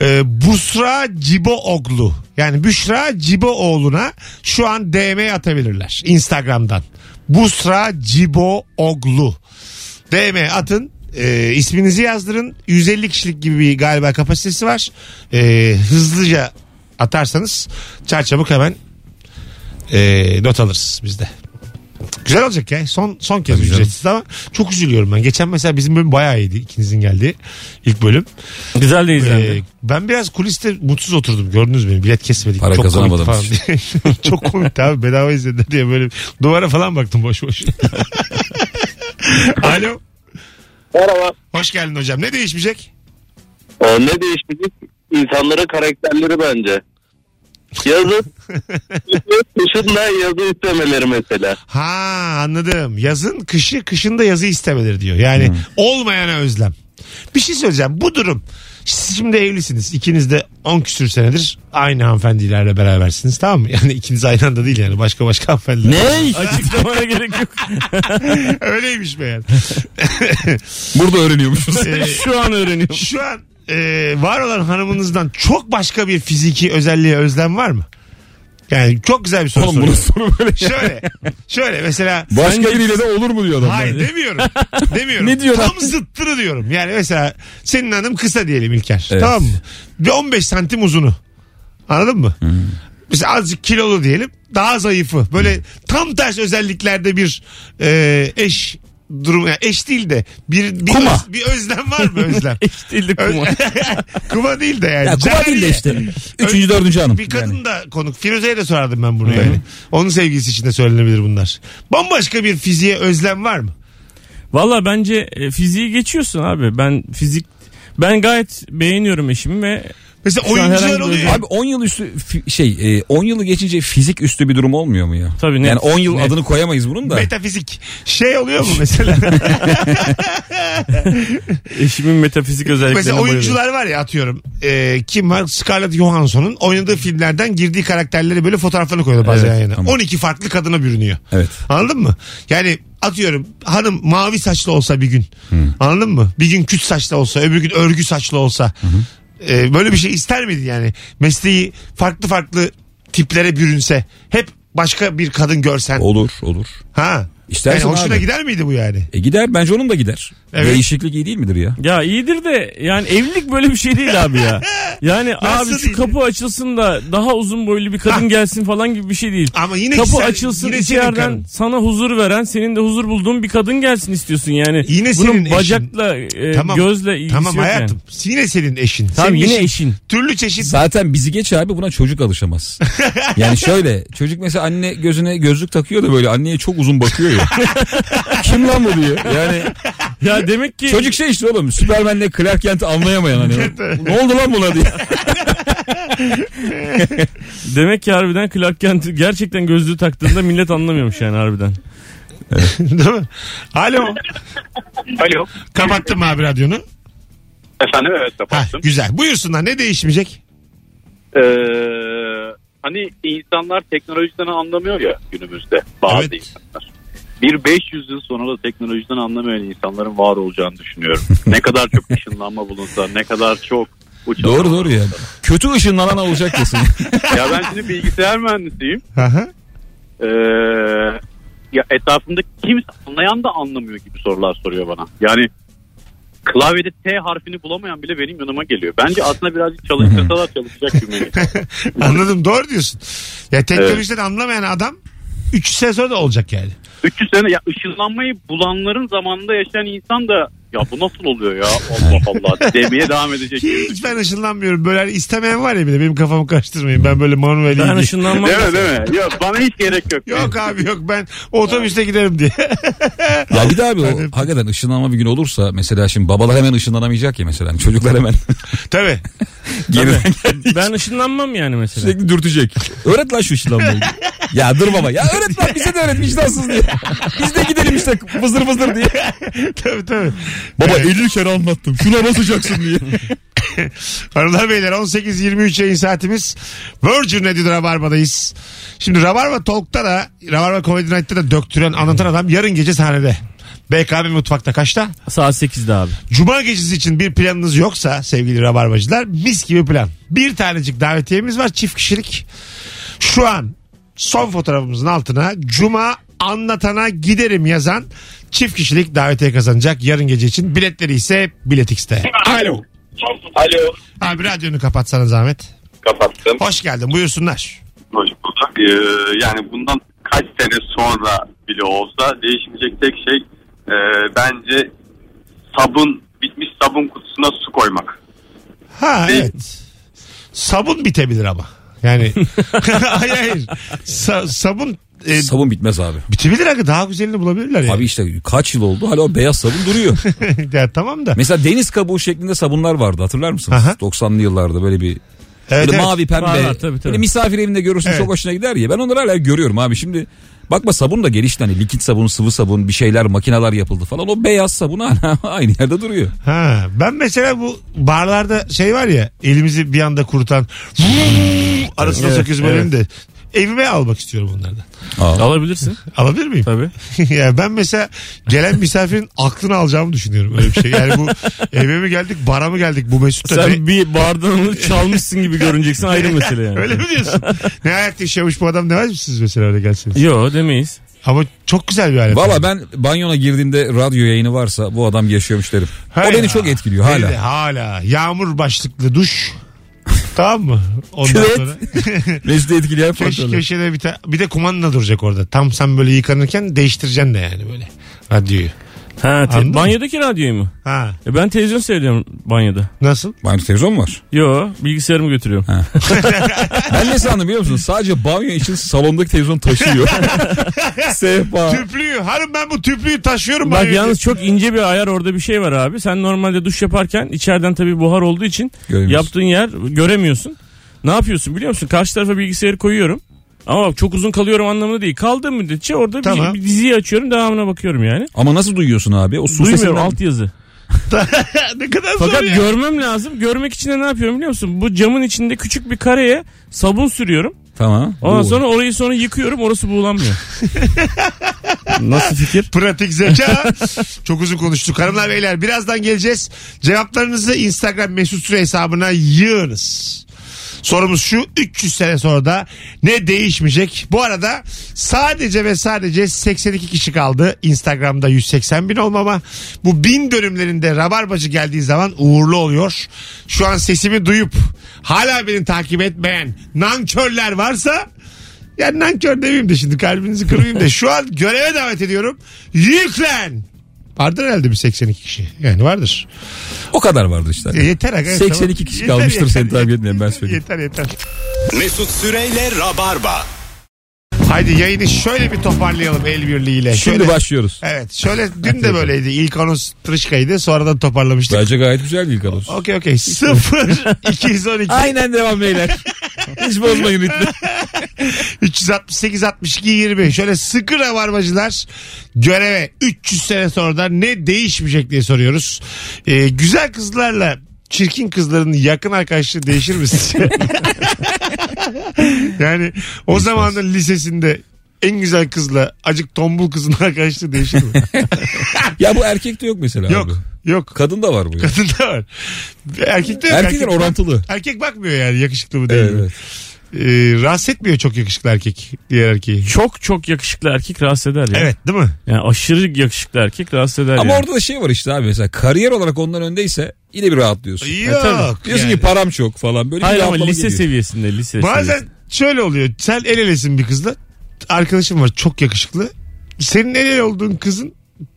Speaker 2: Ee, Busra Cibooglu yani Büşra Ciboğlu'na şu an DM atabilirler Instagram'dan. Busra Cibooglu DM atın e, isminizi yazdırın 150 kişilik gibi bir galiba kapasitesi var. E, hızlıca atarsanız çarçabuk hemen e, not alırız bizde. Güzel olacak ya. Son son kez
Speaker 4: Tabii
Speaker 2: ücretsiz ama çok üzülüyorum ben. Geçen mesela bizim bölüm bayağı iyiydi. ikinizin geldiği ilk bölüm.
Speaker 3: Güzel de izlendi.
Speaker 2: Ee, ben biraz kuliste mutsuz oturdum. Gördünüz mü? Bilet kesmedik.
Speaker 4: Para
Speaker 2: çok
Speaker 4: kazanamadım.
Speaker 2: falan [LAUGHS] çok komikti abi. Bedava izlediler diye böyle duvara falan baktım boş boş. [LAUGHS] Alo.
Speaker 5: Merhaba.
Speaker 2: Hoş geldin hocam. Ne değişmeyecek?
Speaker 7: Ee, ne değişmeyecek? İnsanların karakterleri bence. Yazın [LAUGHS] kışın da yazı istemeleri mesela.
Speaker 2: Ha anladım. Yazın kışı kışın da yazı istemeleri diyor. Yani olmayana özlem. Bir şey söyleyeceğim. Bu durum siz şimdi evlisiniz. İkiniz de 10 küsür senedir aynı hanımefendilerle berabersiniz tamam mı? Yani ikiniz aynı anda değil yani başka başka hanımefendiler.
Speaker 4: Ne?
Speaker 3: Açıklamana gerek yok. [LAUGHS]
Speaker 2: Öyleymiş meğer. [LAUGHS]
Speaker 4: Burada öğreniyormuşuz.
Speaker 2: Ee,
Speaker 3: Şu an öğreniyorum.
Speaker 2: Şu an e, var olan hanımınızdan çok başka bir fiziki özelliğe özlem var mı? Yani çok güzel bir soru
Speaker 4: Oğlum bunun
Speaker 2: soruyorum.
Speaker 4: sonu böyle.
Speaker 2: Şöyle, şöyle mesela
Speaker 4: Başka biriyle de olur mu diyor adam.
Speaker 2: Hayır demiyorum. [LAUGHS] Demiyorum.
Speaker 4: Ne diyor lan?
Speaker 2: Tam zıttını diyorum. Yani mesela senin hanım kısa diyelim İlker.
Speaker 4: Evet.
Speaker 2: Tamam mı? Bir 15 santim uzunu. Anladın mı? Mesela azıcık kilolu diyelim. Daha zayıfı. Böyle tam ters özelliklerde bir e, eş durum yani eş değil de bir bir,
Speaker 4: Kuma.
Speaker 2: öz- bir özlem var mı özlem? [LAUGHS]
Speaker 3: Eş değildi
Speaker 2: Öz-
Speaker 3: kuma. [LAUGHS]
Speaker 2: kuma değil de yani.
Speaker 4: Ya kuma değil de işte. Üçüncü dördüncü hanım.
Speaker 2: Bir kadın
Speaker 4: Yani.
Speaker 2: da konuk. Firuze'ye de sorardım ben bunu yani. Onun sevgilisi için de söylenebilir bunlar. Bambaşka bir fiziğe özlem var mı?
Speaker 3: Valla bence e, fiziği geçiyorsun abi. Ben fizik ben gayet beğeniyorum eşimi ve
Speaker 2: Mesela oyuncular oluyor.
Speaker 4: Abi 10 yıl üstü fi- şey 10 yılı geçince fizik üstü bir durum olmuyor mu ya?
Speaker 3: Tabii, net.
Speaker 4: Yani 10 yıl
Speaker 3: Net.
Speaker 4: adını koyamayız bunun da.
Speaker 2: Metafizik. Şey oluyor mu mesela? [LAUGHS]
Speaker 3: eşimin metafizik özelliklerine
Speaker 2: mesela
Speaker 3: bayılıyorum.
Speaker 2: oyuncular var ya atıyorum. Ee, kim var? Scarlett Johansson'un oynadığı filmlerden girdiği karakterleri böyle fotoğraflarını koyuyorlar bazen
Speaker 4: Evet,
Speaker 2: yan yana.
Speaker 4: tamam.
Speaker 2: 12 farklı kadına bürünüyor.
Speaker 4: Evet.
Speaker 2: Anladın mı? Yani atıyorum hanım mavi saçlı olsa bir gün. Anladın mı? Bir gün küt saçlı olsa öbür gün örgü saçlı olsa. Ee, böyle bir şey ister miydin yani? Mesleği farklı farklı tiplere bürünse. Hep başka bir kadın görsen.
Speaker 4: Olur olur.
Speaker 2: Ha.
Speaker 4: İstersen
Speaker 2: yani hoşuna
Speaker 4: abi.
Speaker 2: gider miydi bu yani?
Speaker 4: E gider bence onun da gider.
Speaker 2: Evet.
Speaker 4: Değişiklik iyi değil midir ya?
Speaker 3: Ya iyidir de yani evlilik böyle bir şey değil abi ya. [LAUGHS] Yani
Speaker 2: Nasıl
Speaker 3: abi şu
Speaker 2: değil?
Speaker 3: kapı açılsın da daha uzun boylu bir kadın
Speaker 2: Ha.
Speaker 3: gelsin falan gibi bir şey değil.
Speaker 2: Ama yine
Speaker 3: kapı
Speaker 2: sen-
Speaker 3: açılsın
Speaker 2: yine senin
Speaker 3: içeriden
Speaker 2: karın.
Speaker 3: sana huzur veren senin de huzur bulduğun bir kadın gelsin istiyorsun yani.
Speaker 2: Yine senin
Speaker 3: Bunun
Speaker 2: eşin.
Speaker 3: bacakla e,
Speaker 2: Tamam.
Speaker 3: gözle ilgisi
Speaker 2: Tamam
Speaker 3: yok
Speaker 2: hayatım. Yine senin eşin.
Speaker 3: Tamam,
Speaker 2: Senin
Speaker 3: yine eşin.
Speaker 2: Türlü çeşit.
Speaker 4: Zaten bizi geç abi buna çocuk alışamaz. [LAUGHS] Yani şöyle çocuk mesela anne gözüne gözlük takıyor da böyle anneye çok uzun bakıyor ya. [LAUGHS] Kim lan bu diyor. Yani.
Speaker 3: Ya demek ki
Speaker 4: çocuk şey işte oğlum Süpermen'le Clark Kent'i anlayamayan hani. ne oldu lan buna diye. [LAUGHS]
Speaker 3: demek ki harbiden Clark Kent gerçekten gözlüğü taktığında millet anlamıyormuş yani harbiden. [LAUGHS]
Speaker 2: Değil mi? Alo.
Speaker 8: Alo.
Speaker 2: Kapattın mı abi radyonu?
Speaker 8: Efendim evet
Speaker 2: Ha,
Speaker 8: kapattım.
Speaker 2: güzel. Buyursunlar. Ne değişmeyecek?
Speaker 8: Ee, hani insanlar teknolojiden anlamıyor ya günümüzde bazı
Speaker 2: Evet.
Speaker 8: insanlar. Bir 500 yıl sonra da teknolojiden anlamayan insanların var olacağını düşünüyorum. [LAUGHS] ne kadar çok ışınlanma bulunsa, ne kadar çok uçak
Speaker 4: Doğru doğru ya. Kötü ışınlanan olacak kesin. [LAUGHS]
Speaker 8: Ya ben şimdi bilgisayar mühendisiyim. Ee, ya etrafımda kimse anlayan da anlamıyor gibi sorular soruyor bana. Yani klavyede T harfini bulamayan bile benim yanıma geliyor. Bence aslında birazcık çalıştırsalar çalışacak cümleyi. [LAUGHS]
Speaker 2: Anladım. Doğru diyorsun. Ya teknolojiden anlamayan adam 3 sene sonra da olacak yani.
Speaker 8: 300 sene ya ışınlanmayı bulanların zamanında yaşayan insan da ya bu nasıl oluyor ya Allah Allah [LAUGHS] demeye devam edecek.
Speaker 2: Hiç ben ışınlanmıyorum. Böyle hani istemeyen var ya bir de benim kafamı karıştırmayın. Ben böyle manuel
Speaker 3: Ben
Speaker 2: ilgili-
Speaker 3: ışınlanmam.
Speaker 8: Değil mi değil mi? Yok bana hiç gerek yok.
Speaker 2: Yok abi yok ben otobüste giderim diye.
Speaker 4: ya bir de abi o [LAUGHS] hakikaten ışınlanma bir gün olursa mesela şimdi babalar hemen ışınlanamayacak ya mesela. Hani çocuklar hemen [LAUGHS]
Speaker 2: Tabii.
Speaker 4: geriden
Speaker 3: Ben ışınlanmam yani mesela.
Speaker 4: sürekli dürtecek. Öğret lan şu ışınlanmayı. ya dur baba ya öğret lan bize de öğret vicdansız diye. Biz de gidelim işte vızır vızır diye.
Speaker 2: tabii tabii.
Speaker 4: Baba 50 kere anlattım şuna basacaksın diye. [LAUGHS]
Speaker 2: Hanımlar beyler 18-23 yayın saatimiz Virgin Radio Rabarba'dayız. Şimdi Rabarba Talk'ta da Rabarba Comedy Night'ta da döktüren anlatan adam yarın gece sahnede. BKM Mutfak'ta kaçta?
Speaker 3: Saat 8'de abi.
Speaker 2: Cuma gecesi için bir planınız yoksa sevgili Rabarbacılar mis gibi plan. Bir tanecik davetiyemiz var çift kişilik. Şu an son fotoğrafımızın altına Cuma anlatana giderim yazan çift kişilik davetiye kazanacak yarın gece için. Biletleri ise Bilet X'te. Alo.
Speaker 7: Alo.
Speaker 2: Abi radyonu kapatsana zahmet.
Speaker 7: Kapattım.
Speaker 2: Hoş geldin buyursunlar.
Speaker 7: Hoş bulduk. Ee, yani bundan kaç sene sonra bile olsa değişmeyecek tek şey e, bence sabun bitmiş sabun kutusuna su koymak.
Speaker 2: Ha
Speaker 7: Değil.
Speaker 2: evet. Sabun bitebilir ama. Yani [LAUGHS] hayır hayır. Sa- sabun e,
Speaker 4: Sabun bitmez abi.
Speaker 2: bitebilir aga daha güzelini bulabilirler yani.
Speaker 4: Abi işte kaç yıl oldu hala o beyaz sabun duruyor. [LAUGHS]
Speaker 2: ya tamam da.
Speaker 4: Mesela deniz kabuğu şeklinde sabunlar vardı hatırlar mısınız?
Speaker 2: Aha.
Speaker 4: 90'lı yıllarda böyle bir
Speaker 2: Evet,
Speaker 4: böyle
Speaker 2: evet.
Speaker 4: mavi pembe.
Speaker 3: Var, var, tabii, tabii.
Speaker 4: Böyle misafir evinde görürsün
Speaker 2: Evet.
Speaker 4: çok hoşuna gider ya. Ben onları hala görüyorum abi. Şimdi bakma sabun da gelişti hani likit sabun, sıvı sabun, bir şeyler, makineler yapıldı falan. O beyaz sabun hala [LAUGHS] aynı yerde duruyor.
Speaker 2: Ha, ben mesela bu barlarda şey var ya elimizi bir anda kurutan arasına
Speaker 3: Evet,
Speaker 2: sokuyoruz böyle de evime almak istiyorum bunlardan.
Speaker 4: Aa.
Speaker 3: Alabilirsin. [LAUGHS]
Speaker 2: Alabilir miyim?
Speaker 3: Tabii. [LAUGHS]
Speaker 2: ya ben mesela gelen misafirin aklını alacağımı düşünüyorum öyle bir şey. Yani bu eve mi geldik bara mı geldik bu Mesut'ta ne-
Speaker 3: Sen bir bardan onu çalmışsın gibi görüneceksin ayrı [LAUGHS] mesele yani.
Speaker 2: Öyle mi diyorsun? ne hayat yaşamış bu adam demez misiniz mesela öyle gelseniz?
Speaker 3: Yo demeyiz.
Speaker 2: Ama çok güzel bir alet.
Speaker 4: Valla ben banyona girdiğimde radyo yayını varsa bu adam yaşıyormuş derim.
Speaker 2: Ha
Speaker 4: o
Speaker 2: ya.
Speaker 4: beni çok etkiliyor hala.
Speaker 2: hala. Yağmur başlıklı duş. Tamam mı? Ondan
Speaker 4: Küvet.
Speaker 2: sonra [LAUGHS]
Speaker 4: Mesut'u etkileyen
Speaker 2: köş,
Speaker 4: faktörler.
Speaker 2: köşede bir, ta- bir de kumanda duracak orada. Tam sen böyle yıkanırken değiştireceksin de yani böyle radyoyu.
Speaker 3: Ha, te-
Speaker 2: Anladın
Speaker 3: banyodaki radyoyu mu?
Speaker 2: Ha
Speaker 3: E ben televizyon seyrediyorum banyoda.
Speaker 2: nasıl?
Speaker 4: Banyo televizyon mu var?
Speaker 3: Yo bilgisayarımı götürüyorum. [LAUGHS]
Speaker 4: Ben ne sandım biliyor musun? Sadece banyo için salondaki televizyon taşıyor. [LAUGHS] Sehpa.
Speaker 2: Tüplüyü. Hanım ben bu tüplüyü taşıyorum.
Speaker 3: Bak
Speaker 2: banyoya.
Speaker 3: yalnız çok ince bir ayar orada bir şey var abi. Sen normalde duş yaparken içeriden tabii buhar olduğu için
Speaker 4: Göremiyorsun.
Speaker 3: yaptığın yer göremiyorsun. Ne yapıyorsun biliyor musun? Karşı tarafa bilgisayarı koyuyorum. Ama bak çok uzun kalıyorum anlamında değil. Kaldığım müddetçe orada bir-
Speaker 2: Tamam.
Speaker 3: bir, diziyi açıyorum devamına bakıyorum yani.
Speaker 4: Ama nasıl duyuyorsun abi? O su
Speaker 3: Duymuyorum
Speaker 4: sesinden...
Speaker 3: alt yazı. [LAUGHS] [LAUGHS]
Speaker 2: ne kadar
Speaker 3: Fakat
Speaker 2: zor ya.
Speaker 3: görmem lazım. Görmek için de ne yapıyorum biliyor musun? Bu camın içinde küçük bir kareye sabun sürüyorum.
Speaker 4: Tamam.
Speaker 3: Ondan
Speaker 4: Bu.
Speaker 3: sonra orayı sonra yıkıyorum. Orası buğulanmıyor. [LAUGHS] Nasıl fikir?
Speaker 2: Pratik zeka. Çok uzun konuştuk. Hanımlar beyler birazdan geleceğiz. Cevaplarınızı Instagram mesut süre hesabına yığınız. Sorumuz şu 300 sene sonra da ne değişmeyecek? Bu arada sadece ve sadece 82 kişi kaldı. Instagram'da 180 bin olmama. Bu bin dönümlerinde rabarbacı geldiği zaman uğurlu oluyor. Şu an sesimi duyup hala beni takip etmeyen nankörler varsa yani nankör demeyeyim de şimdi kalbinizi kırmayayım da şu an göreve davet ediyorum. Yüklen. Vardır herhalde bir 82 kişi. Yani vardır.
Speaker 4: O kadar vardı işte.
Speaker 2: E, yeter. aga,
Speaker 4: 82
Speaker 2: tamam.
Speaker 4: kişi
Speaker 2: Yeter,
Speaker 4: kalmıştır
Speaker 2: yeter,
Speaker 4: seni takip
Speaker 2: yeter.
Speaker 4: etmeyen ben söyleyeyim.
Speaker 2: Yeter yeter.
Speaker 1: Mesut Süreyle Rabarba.
Speaker 2: Haydi yayını şöyle bir toparlayalım el birliğiyle.
Speaker 4: Şimdi
Speaker 2: şöyle,
Speaker 4: başlıyoruz.
Speaker 2: Evet şöyle dün de böyleydi. İlk anons tırışkaydı sonradan toparlamıştık.
Speaker 4: Bence gayet güzel bir ilk anons.
Speaker 2: Okey okey. 0 212 [LAUGHS]
Speaker 4: Aynen devam beyler. [LAUGHS] [LAUGHS] Hiç bozmayın ritmi.
Speaker 2: 368 62 20 şöyle sıkı rabarbacılar göreve 300 sene sonra da ne değişmeyecek diye soruyoruz. Ee, güzel kızlarla çirkin kızların yakın arkadaşlığı değişir mi sizce? [LAUGHS] yani o zamanın lisesinde en güzel kızla acık tombul kızın [LAUGHS] arkadaşlığı değişir mi? [LAUGHS]
Speaker 4: Ya bu erkekte yok mesela
Speaker 2: yok.
Speaker 4: abi.
Speaker 2: Yok.
Speaker 4: Kadın da var bu ya.
Speaker 2: Kadın da var. Erkekte yok.
Speaker 4: Erkekler
Speaker 2: Erkek-
Speaker 4: orantılı.
Speaker 2: Erkek bakmıyor yani yakışıklı mı değil
Speaker 4: Evet,
Speaker 2: mi?
Speaker 4: evet.
Speaker 2: Ee, rahatsız etmiyor çok yakışıklı erkek diğer erkeği.
Speaker 3: Çok çok yakışıklı erkek rahatsız eder ya.
Speaker 2: Evet değil mi?
Speaker 3: Yani aşırı yakışıklı erkek rahatsız eder
Speaker 4: Ama
Speaker 3: yani.
Speaker 4: orada da şey var işte abi mesela kariyer olarak ondan öndeyse yine bir rahatlıyorsun.
Speaker 2: Yok.
Speaker 4: Diyorsun
Speaker 2: yani.
Speaker 4: ki param çok falan böyle
Speaker 3: Hayır
Speaker 4: bir
Speaker 3: ama
Speaker 4: rahatlama
Speaker 3: lise
Speaker 4: geliyor.
Speaker 3: seviyesinde lise
Speaker 2: Bazen
Speaker 3: seviyesinde.
Speaker 2: şöyle oluyor. Sen el elesin bir kızla. Arkadaşın var çok yakışıklı. Senin el ele olduğun kızın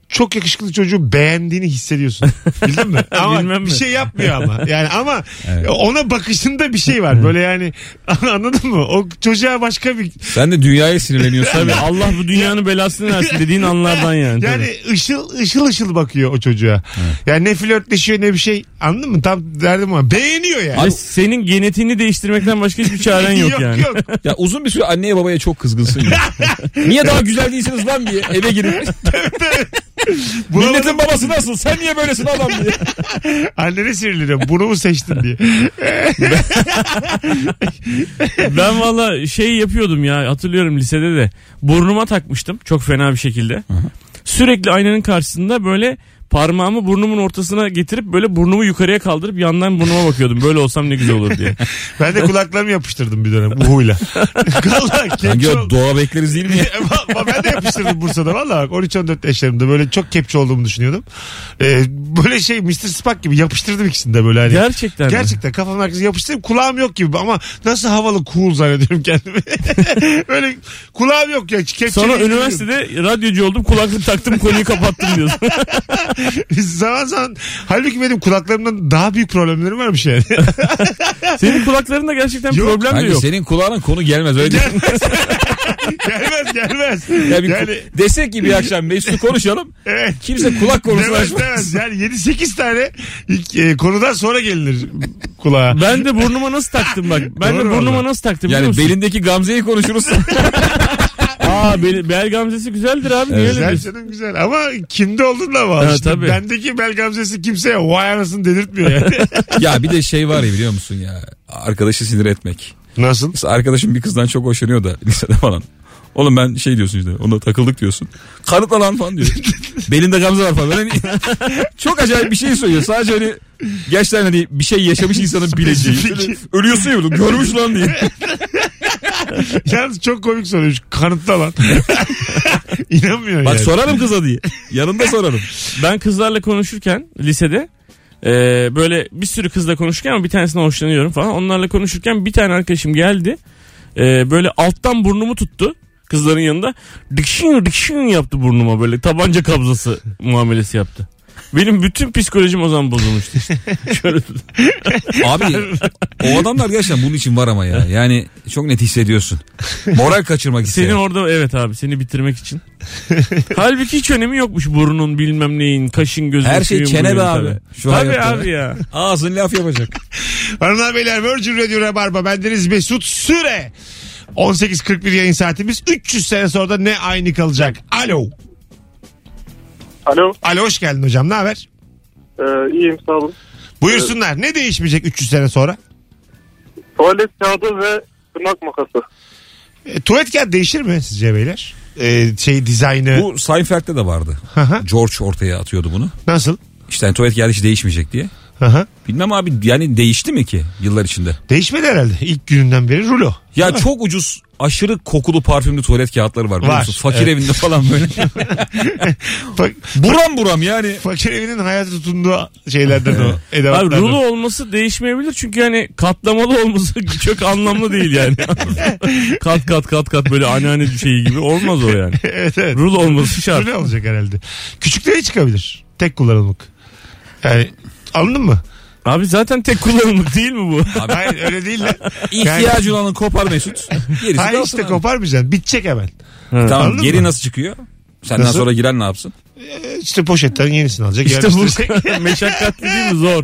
Speaker 2: çok yakışıklı çocuğu beğendiğini hissediyorsun. Bildin mi? [LAUGHS] Ama
Speaker 3: Bilmem
Speaker 2: bir
Speaker 3: mi?
Speaker 2: şey yapmıyor ama. Yani ama
Speaker 4: Evet.
Speaker 2: ona bakışında bir şey var. Böyle yani [LAUGHS] anladın mı? O çocuğa başka bir
Speaker 4: Sen de dünyaya sinirleniyorsun.
Speaker 3: Tabii. [LAUGHS] Allah bu dünyanın belasını versin dediğin anlardan yani.
Speaker 2: yani
Speaker 3: tabii.
Speaker 2: ışıl ışıl ışıl bakıyor o çocuğa. Yani ne flörtleşiyor ne bir şey. Anladın mı? Tam derdim ama beğeniyor yani.
Speaker 3: Ve senin genetiğini değiştirmekten başka hiçbir çaren yok, yani.
Speaker 2: yok.
Speaker 4: Ya uzun bir süre anneye babaya çok kızgınsın ya. Niye daha güzel değilsiniz lan diye eve girip. [LAUGHS] Milletin babası nasıl? Sen niye böylesin adam diye. [LAUGHS]
Speaker 2: Annene sinirleniyorum. Bunu mu seçtin diye. [LAUGHS]
Speaker 3: Ben valla şey yapıyordum ya hatırlıyorum lisede de. Burnuma takmıştım çok fena bir şekilde. Sürekli aynanın karşısında böyle parmağımı burnumun ortasına getirip böyle burnumu yukarıya kaldırıp yandan burnuma bakıyordum. Böyle olsam ne güzel olur diye. [LAUGHS]
Speaker 2: Ben de kulaklarımı yapıştırdım bir dönem bu huyla. [LAUGHS] Valla
Speaker 4: Hangi
Speaker 2: kepçe
Speaker 4: o
Speaker 2: ol-
Speaker 4: doğa bekleriz değil mi? [LAUGHS]
Speaker 2: ben de yapıştırdım Bursa'da valla 13-14 yaşlarımda böyle çok kepçe olduğumu düşünüyordum. Ee, böyle şey Mr. Spock gibi yapıştırdım ikisini de böyle hani.
Speaker 3: Gerçekten mi?
Speaker 2: Gerçekten kafamın arkasına yapıştırdım kulağım yok gibi ama nasıl havalı cool zannediyorum kendimi. böyle kulağım yok ya. Kepçeyle
Speaker 3: Sonra
Speaker 2: gidiyorum.
Speaker 3: üniversitede radyocu oldum kulaklık taktım konuyu kapattım diyorsun.
Speaker 2: Zaman zaman halbuki benim kulaklarımdan daha büyük problemlerim varmış yani. [LAUGHS]
Speaker 3: Senin kulaklarında gerçekten
Speaker 2: Yok.
Speaker 3: problem de yok.
Speaker 4: senin kulağına konu gelmez öyle değil. [LAUGHS]
Speaker 2: gelmez gelmez.
Speaker 4: Ya bir
Speaker 2: yani
Speaker 4: desek ki bir akşam Mesut'u konuşalım.
Speaker 2: evet.
Speaker 4: Kimse kulak konusunu
Speaker 2: Demez
Speaker 4: açmaz.
Speaker 2: demez. Yani 7-8 tane ilk, e, konudan sonra gelinir kulağa.
Speaker 3: Ben de burnuma nasıl taktım bak. Ben de
Speaker 2: Doğru
Speaker 3: burnuma
Speaker 2: valla.
Speaker 3: nasıl taktım biliyor
Speaker 4: Yani
Speaker 3: musun?
Speaker 4: belindeki Gamze'yi konuşuruz. [LAUGHS]
Speaker 3: Aa bel, bel gamzesi güzeldir abi. Niye öyle
Speaker 2: Güzel canım güzel ama kimde oldun da var.
Speaker 3: Ha,
Speaker 2: İşte
Speaker 3: tabii.
Speaker 2: Bendeki bel gamzesi kimseye vay anasını dedirtmiyor yani. [LAUGHS]
Speaker 4: ya bir de şey var ya biliyor musun ya. Arkadaşı sinir etmek.
Speaker 2: Nasıl?
Speaker 4: Mesela arkadaşım bir kızdan çok hoşlanıyor da lisede falan. Oğlum ben şey diyorsun işte ona takıldık diyorsun. Kanıtla lan falan diyor. [LAUGHS] Belinde gamze var falan. Böyle [LAUGHS] çok acayip bir şey söylüyor. Sadece öyle gerçekten hani bir şey yaşamış insanın bileceği. Böyle Ölüyorsun ya böyle, görmüş lan diye. [LAUGHS]
Speaker 2: Yalnız çok komik soruyormuş. Kanıtla lan. [LAUGHS] İnanmıyor
Speaker 4: Bak
Speaker 2: yani.
Speaker 4: sorarım kıza diye. Yanında sorarım.
Speaker 3: Ben kızlarla konuşurken lisede e, böyle bir sürü kızla konuşurken ama bir tanesine hoşlanıyorum falan. Onlarla konuşurken bir tane arkadaşım geldi. E, böyle alttan burnumu tuttu. Kızların yanında dikşin dikşin yaptı burnuma böyle tabanca kabzası muamelesi yaptı. Benim bütün psikolojim o zaman bozulmuştu. [LAUGHS] Şöyle
Speaker 4: Abi o adamlar gerçekten bunun için var ama ya. Yani çok net hissediyorsun. Moral kaçırmak
Speaker 3: Seni
Speaker 4: isteyen.
Speaker 3: orada evet abi seni bitirmek için. Halbuki hiç önemi yokmuş burnun bilmem neyin kaşın gözün.
Speaker 4: Her şey
Speaker 3: suyun,
Speaker 4: çene be
Speaker 3: burnun
Speaker 4: abi.
Speaker 3: tabii.
Speaker 4: Şu
Speaker 3: Tabii
Speaker 4: hayatta.
Speaker 3: abi ya.
Speaker 4: Ağzın laf yapacak. [LAUGHS]
Speaker 2: Hanımlar beyler Virgin Radio Rabarba bendeniz Mesut Süre. 18.41 yayın saatimiz 300 sene sonra da ne aynı kalacak? Alo.
Speaker 5: Alo.
Speaker 2: Alo hoş geldin hocam ne haber?
Speaker 5: Ee, iyiyim sağ olun.
Speaker 2: Buyursunlar ne değişmeyecek 300 sene sonra?
Speaker 5: Tuvalet kağıdı ve tırnak makası.
Speaker 2: E, tuvalet kağıdı değişir mi sizce beyler? E, şey dizaynı
Speaker 4: Bu Seinfeld'de de vardı.
Speaker 2: Hı hı.
Speaker 4: George ortaya atıyordu bunu.
Speaker 2: nasıl?
Speaker 4: İşte hani tuvalet kağıdı hiç değişmeyecek diye.
Speaker 2: Aha.
Speaker 4: Bilmem abi yani değişti mi ki yıllar içinde?
Speaker 2: Değişmedi herhalde. İlk gününden beri rulo.
Speaker 4: Ya çok ucuz aşırı kokulu parfümlü tuvalet kağıtları var.
Speaker 2: Var,
Speaker 4: musun? Fakir
Speaker 2: evet.
Speaker 4: evinde falan böyle. [LAUGHS] Buram buram yani.
Speaker 2: fakir evinin hayata tutunduğu şeylerden o.
Speaker 3: Abi rulo olması değişmeyebilir çünkü hani katlamalı olması [LAUGHS] çok anlamlı değil yani. [LAUGHS] kat kat kat kat böyle anneanne şeyi gibi olmaz o yani.
Speaker 2: evet evet.
Speaker 3: Rulo olması şart.
Speaker 2: Rulo olacak herhalde. Küçükleri çıkabilir. Tek kullanımlık. Yani anladın mı?
Speaker 3: Abi zaten tek kullanımlık değil mi bu?
Speaker 2: Hayır öyle değil lan.
Speaker 4: İhtiyacın olanı kopar Mesut. Gerisi
Speaker 2: Hayır
Speaker 4: kalsın
Speaker 2: işte
Speaker 4: abi.
Speaker 2: koparmayacaksın. Bitecek hemen.
Speaker 4: Tamam
Speaker 2: Anladın
Speaker 4: geri
Speaker 2: mı?
Speaker 4: nasıl çıkıyor? Senden
Speaker 2: Nasıl?
Speaker 4: sonra giren ne yapsın?
Speaker 2: E, İşte poşetten yenisini alacak.
Speaker 3: İşte
Speaker 2: yerleştirecek.
Speaker 3: bu [LAUGHS] meşakkatli değil mi zor.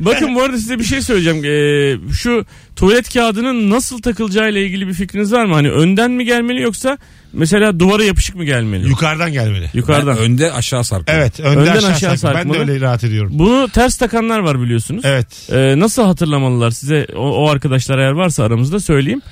Speaker 3: Bakın bu arada size bir şey söyleyeceğim. Ee, şu tuvalet kağıdının nasıl takılacağıyla ilgili bir fikriniz var mı? Hani önden mi gelmeli yoksa mesela duvara yapışık mı gelmeli?
Speaker 2: Yukarıdan gelmeli.
Speaker 3: Yukarıdan.
Speaker 4: Ben önde aşağı sarkıyor.
Speaker 2: Evet. Önde
Speaker 3: Önden
Speaker 2: aşağı,
Speaker 3: aşağı
Speaker 2: sarkma. Ben de
Speaker 3: sarkmalı.
Speaker 2: öyle rahat ediyorum.
Speaker 3: Bunu ters takanlar var biliyorsunuz.
Speaker 2: Evet.
Speaker 3: Ee, nasıl hatırlamalılar size o, o arkadaşlar eğer varsa aramızda söyleyeyim.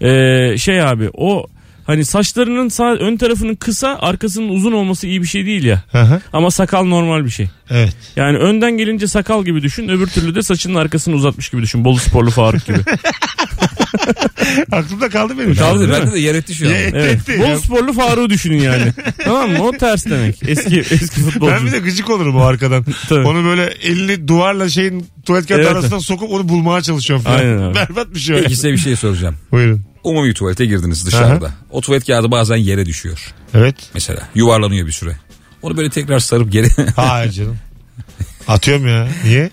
Speaker 3: Ee, şey abi o hani saçlarının sağ ön tarafının kısa arkasının uzun olması iyi bir şey değil ya.
Speaker 2: Hı hı.
Speaker 3: Ama sakal normal bir şey.
Speaker 2: Evet.
Speaker 3: Yani önden gelince sakal gibi düşün öbür türlü de saçının arkasını uzatmış gibi düşün. Bolu sporlu Faruk gibi. [LAUGHS]
Speaker 2: Aklımda kaldı benim.
Speaker 4: Kaldı bende de yer etti şu an.
Speaker 3: Evet.
Speaker 2: Etti.
Speaker 3: Bolu sporlu Faruk'u düşünün yani. [LAUGHS] tamam mı? O ters demek. Eski eski futbolcu.
Speaker 2: Ben bir de gıcık olurum o arkadan. [LAUGHS]
Speaker 3: Tabii.
Speaker 2: Onu böyle elini duvarla şeyin tuvalet kağıdı
Speaker 3: Evet.
Speaker 2: arasından sokup onu bulmaya çalışıyorum falan.
Speaker 3: Aynen abi.
Speaker 2: Berbat bir şey. o.
Speaker 4: Peki size bir şey soracağım.
Speaker 2: Buyurun.
Speaker 4: Umumi tuvalete girdiniz dışarıda. O tuvalet kağıdı bazen yere düşüyor.
Speaker 2: Evet.
Speaker 4: Mesela yuvarlanıyor bir süre. Onu böyle tekrar sarıp geri... [LAUGHS]
Speaker 2: Hayır canım. Atıyorum ya. Niye?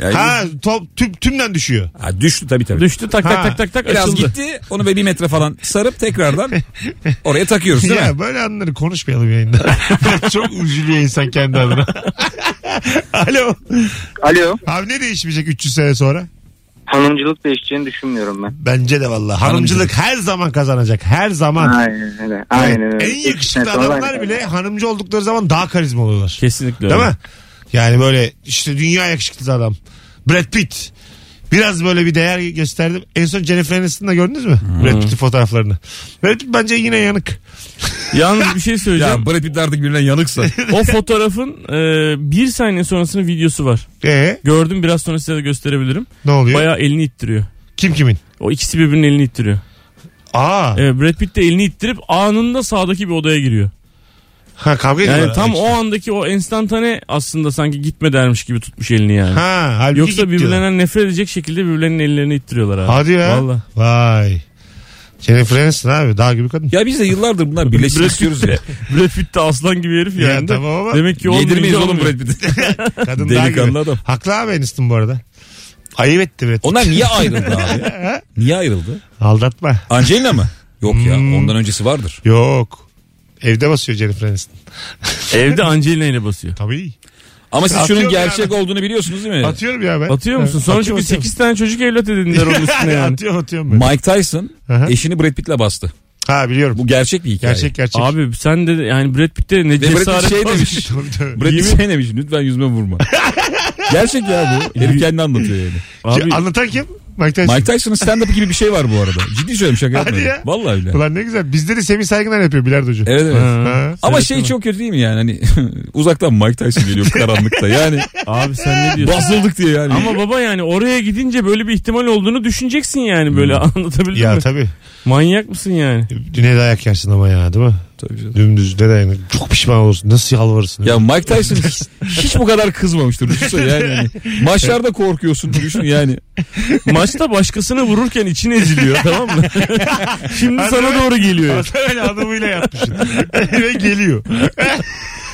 Speaker 4: Yani-
Speaker 2: Ha top, tüm, tümden düşüyor.
Speaker 4: Ha, düştü tabii tabii.
Speaker 3: Düştü tak tak
Speaker 2: Ha.
Speaker 3: tak tak tak
Speaker 4: Biraz
Speaker 3: açıldı.
Speaker 4: gitti onu böyle bir metre falan sarıp tekrardan oraya takıyoruz değil
Speaker 2: ya
Speaker 4: mi?
Speaker 2: böyle anları konuşmayalım yayında. [LAUGHS] Çok üzülüyor insan kendi adına. [LAUGHS] Alo.
Speaker 5: Alo.
Speaker 2: Abi ne değişmeyecek 300 sene sonra?
Speaker 5: Hanımcılık değişeceğini düşünmüyorum ben.
Speaker 2: Bence de vallahi. Hanımcılık her zaman kazanacak. Her zaman.
Speaker 5: Aynen öyle. Aynen öyle.
Speaker 2: En yakışıklı
Speaker 5: Sonra
Speaker 2: adamlar
Speaker 5: ben-
Speaker 2: bile hanımcı oldukları zaman daha karizma oluyorlar.
Speaker 3: Kesinlikle
Speaker 2: Değil
Speaker 3: öyle.
Speaker 2: mi? Yani böyle işte dünya yakışıklı adam. Brad Pitt. Biraz böyle bir değer gösterdim. En son Jennifer Aniston'da gördünüz mü? Brad Pitt'in fotoğraflarını. Brad Pitt bence yine yanık. [LAUGHS]
Speaker 3: Yalnız bir şey söyleyeceğim.
Speaker 4: Ya Brad Pitt artık birbirinden yanıksa.
Speaker 3: o fotoğrafın e, bir saniye sonrasının videosu var.
Speaker 2: Ee,
Speaker 3: Gördüm biraz sonra size de gösterebilirim.
Speaker 2: ne oluyor?
Speaker 3: Bayağı elini ittiriyor.
Speaker 2: Kim kimin?
Speaker 3: O ikisi birbirinin elini ittiriyor.
Speaker 2: Aa.
Speaker 3: Evet, Brad Pitt de elini ittirip anında sağdaki bir odaya giriyor.
Speaker 2: Ha kavga ediyorlar.
Speaker 3: Yani tam
Speaker 2: işte.
Speaker 3: o andaki o enstantane aslında sanki gitme dermiş gibi tutmuş elini yani.
Speaker 2: Ha, halbuki
Speaker 3: Yoksa
Speaker 2: git diyorlar.
Speaker 3: birbirlerinden nefret edecek şekilde birbirlerinin ellerini ittiriyorlar abi.
Speaker 2: Hadi ya.
Speaker 3: Valla.
Speaker 2: Vay. Jennifer Aniston abi dağ gibi kadın.
Speaker 4: ya biz de yıllardır bunlar birleşsin istiyoruz ya. [LAUGHS]
Speaker 3: Brad Pitt de aslan gibi herif
Speaker 2: Ya
Speaker 3: yani.
Speaker 2: tamam ama
Speaker 3: Demek ki
Speaker 4: Yedirmeyiz oğlum. Brad Pitt'i. [LAUGHS]
Speaker 2: kadın dağ gibi.
Speaker 4: adam.
Speaker 2: Haklı abi Aniston bu arada. Ayıp etti Brad Pitt.
Speaker 4: Onlar niye [LAUGHS] ayrıldı abi? Niye ayrıldı?
Speaker 2: Aldatma.
Speaker 4: Angelina mı? Yok ya
Speaker 2: Hmm.
Speaker 4: ondan öncesi vardır.
Speaker 2: Yok. Evde basıyor Jennifer Aniston. [LAUGHS]
Speaker 3: Evde Angelina ile basıyor.
Speaker 2: Tabii.
Speaker 4: Ama siz
Speaker 2: Atıyorum
Speaker 4: şunun
Speaker 2: ya
Speaker 4: gerçek
Speaker 2: ben.
Speaker 4: olduğunu biliyorsunuz değil mi?
Speaker 2: Atıyorum ya ben.
Speaker 3: Atıyor musun? Sonra
Speaker 2: atıyorum,
Speaker 3: çünkü
Speaker 2: atıyorum.
Speaker 3: 8 tane çocuk evlat edindiler onun üstüne [LAUGHS] yani.
Speaker 2: atıyorum atıyorum ben.
Speaker 4: Mike Tyson
Speaker 2: Aha.
Speaker 4: eşini Brad Pitt'le bastı.
Speaker 2: Ha biliyorum.
Speaker 4: Bu gerçek bir hikaye.
Speaker 2: Gerçek gerçek.
Speaker 3: Abi sen de yani Brad Pitt'te ne
Speaker 4: Ve Brad
Speaker 3: cesaret
Speaker 4: Pitt şey demiş. [LAUGHS] Brad Pitt şey demiş lütfen yüzüme vurma. gerçek ya bu. Herif kendi anlatıyor yani.
Speaker 3: Abi,
Speaker 2: Anlatan kim? Mike Tyson.
Speaker 4: Mike Tyson'ın stand-up gibi bir şey var bu arada. Ciddi söylüyorum şaka
Speaker 2: Hadi
Speaker 4: yapmıyorum.
Speaker 2: ya.
Speaker 4: Vallahi öyle.
Speaker 2: Ulan ne güzel. Bizde de Semih Saygıner yapıyor bilardocu.
Speaker 4: Evet evet.
Speaker 3: Ha.
Speaker 4: Ama şey çok kötü değil mi yani hani [LAUGHS] uzaktan Mike Tyson geliyor karanlıkta yani
Speaker 3: abi sen ne diyorsun?
Speaker 4: basıldık diye yani.
Speaker 3: Ama baba yani oraya gidince böyle bir ihtimal olduğunu düşüneceksin yani böyle anlatabildim
Speaker 2: Ya
Speaker 3: mi?
Speaker 2: tabii.
Speaker 3: Manyak mısın yani?
Speaker 2: Ne dayak yersin ama ya değil mi?
Speaker 4: Tabii canım.
Speaker 2: Dümdüz ne dayak Çok pişman olursun. Nasıl yalvarırsın?
Speaker 4: Ya Mike Tyson hiç, hiç bu kadar kızmamıştır. Düşünsene yani. hani maçlarda korkuyorsun düşün yani.
Speaker 3: Maçta başkasını vururken için eziliyor tamam mı? Şimdi sana doğru geliyor.
Speaker 2: Öyle adamıyla yapmışsın. Ve geliyor.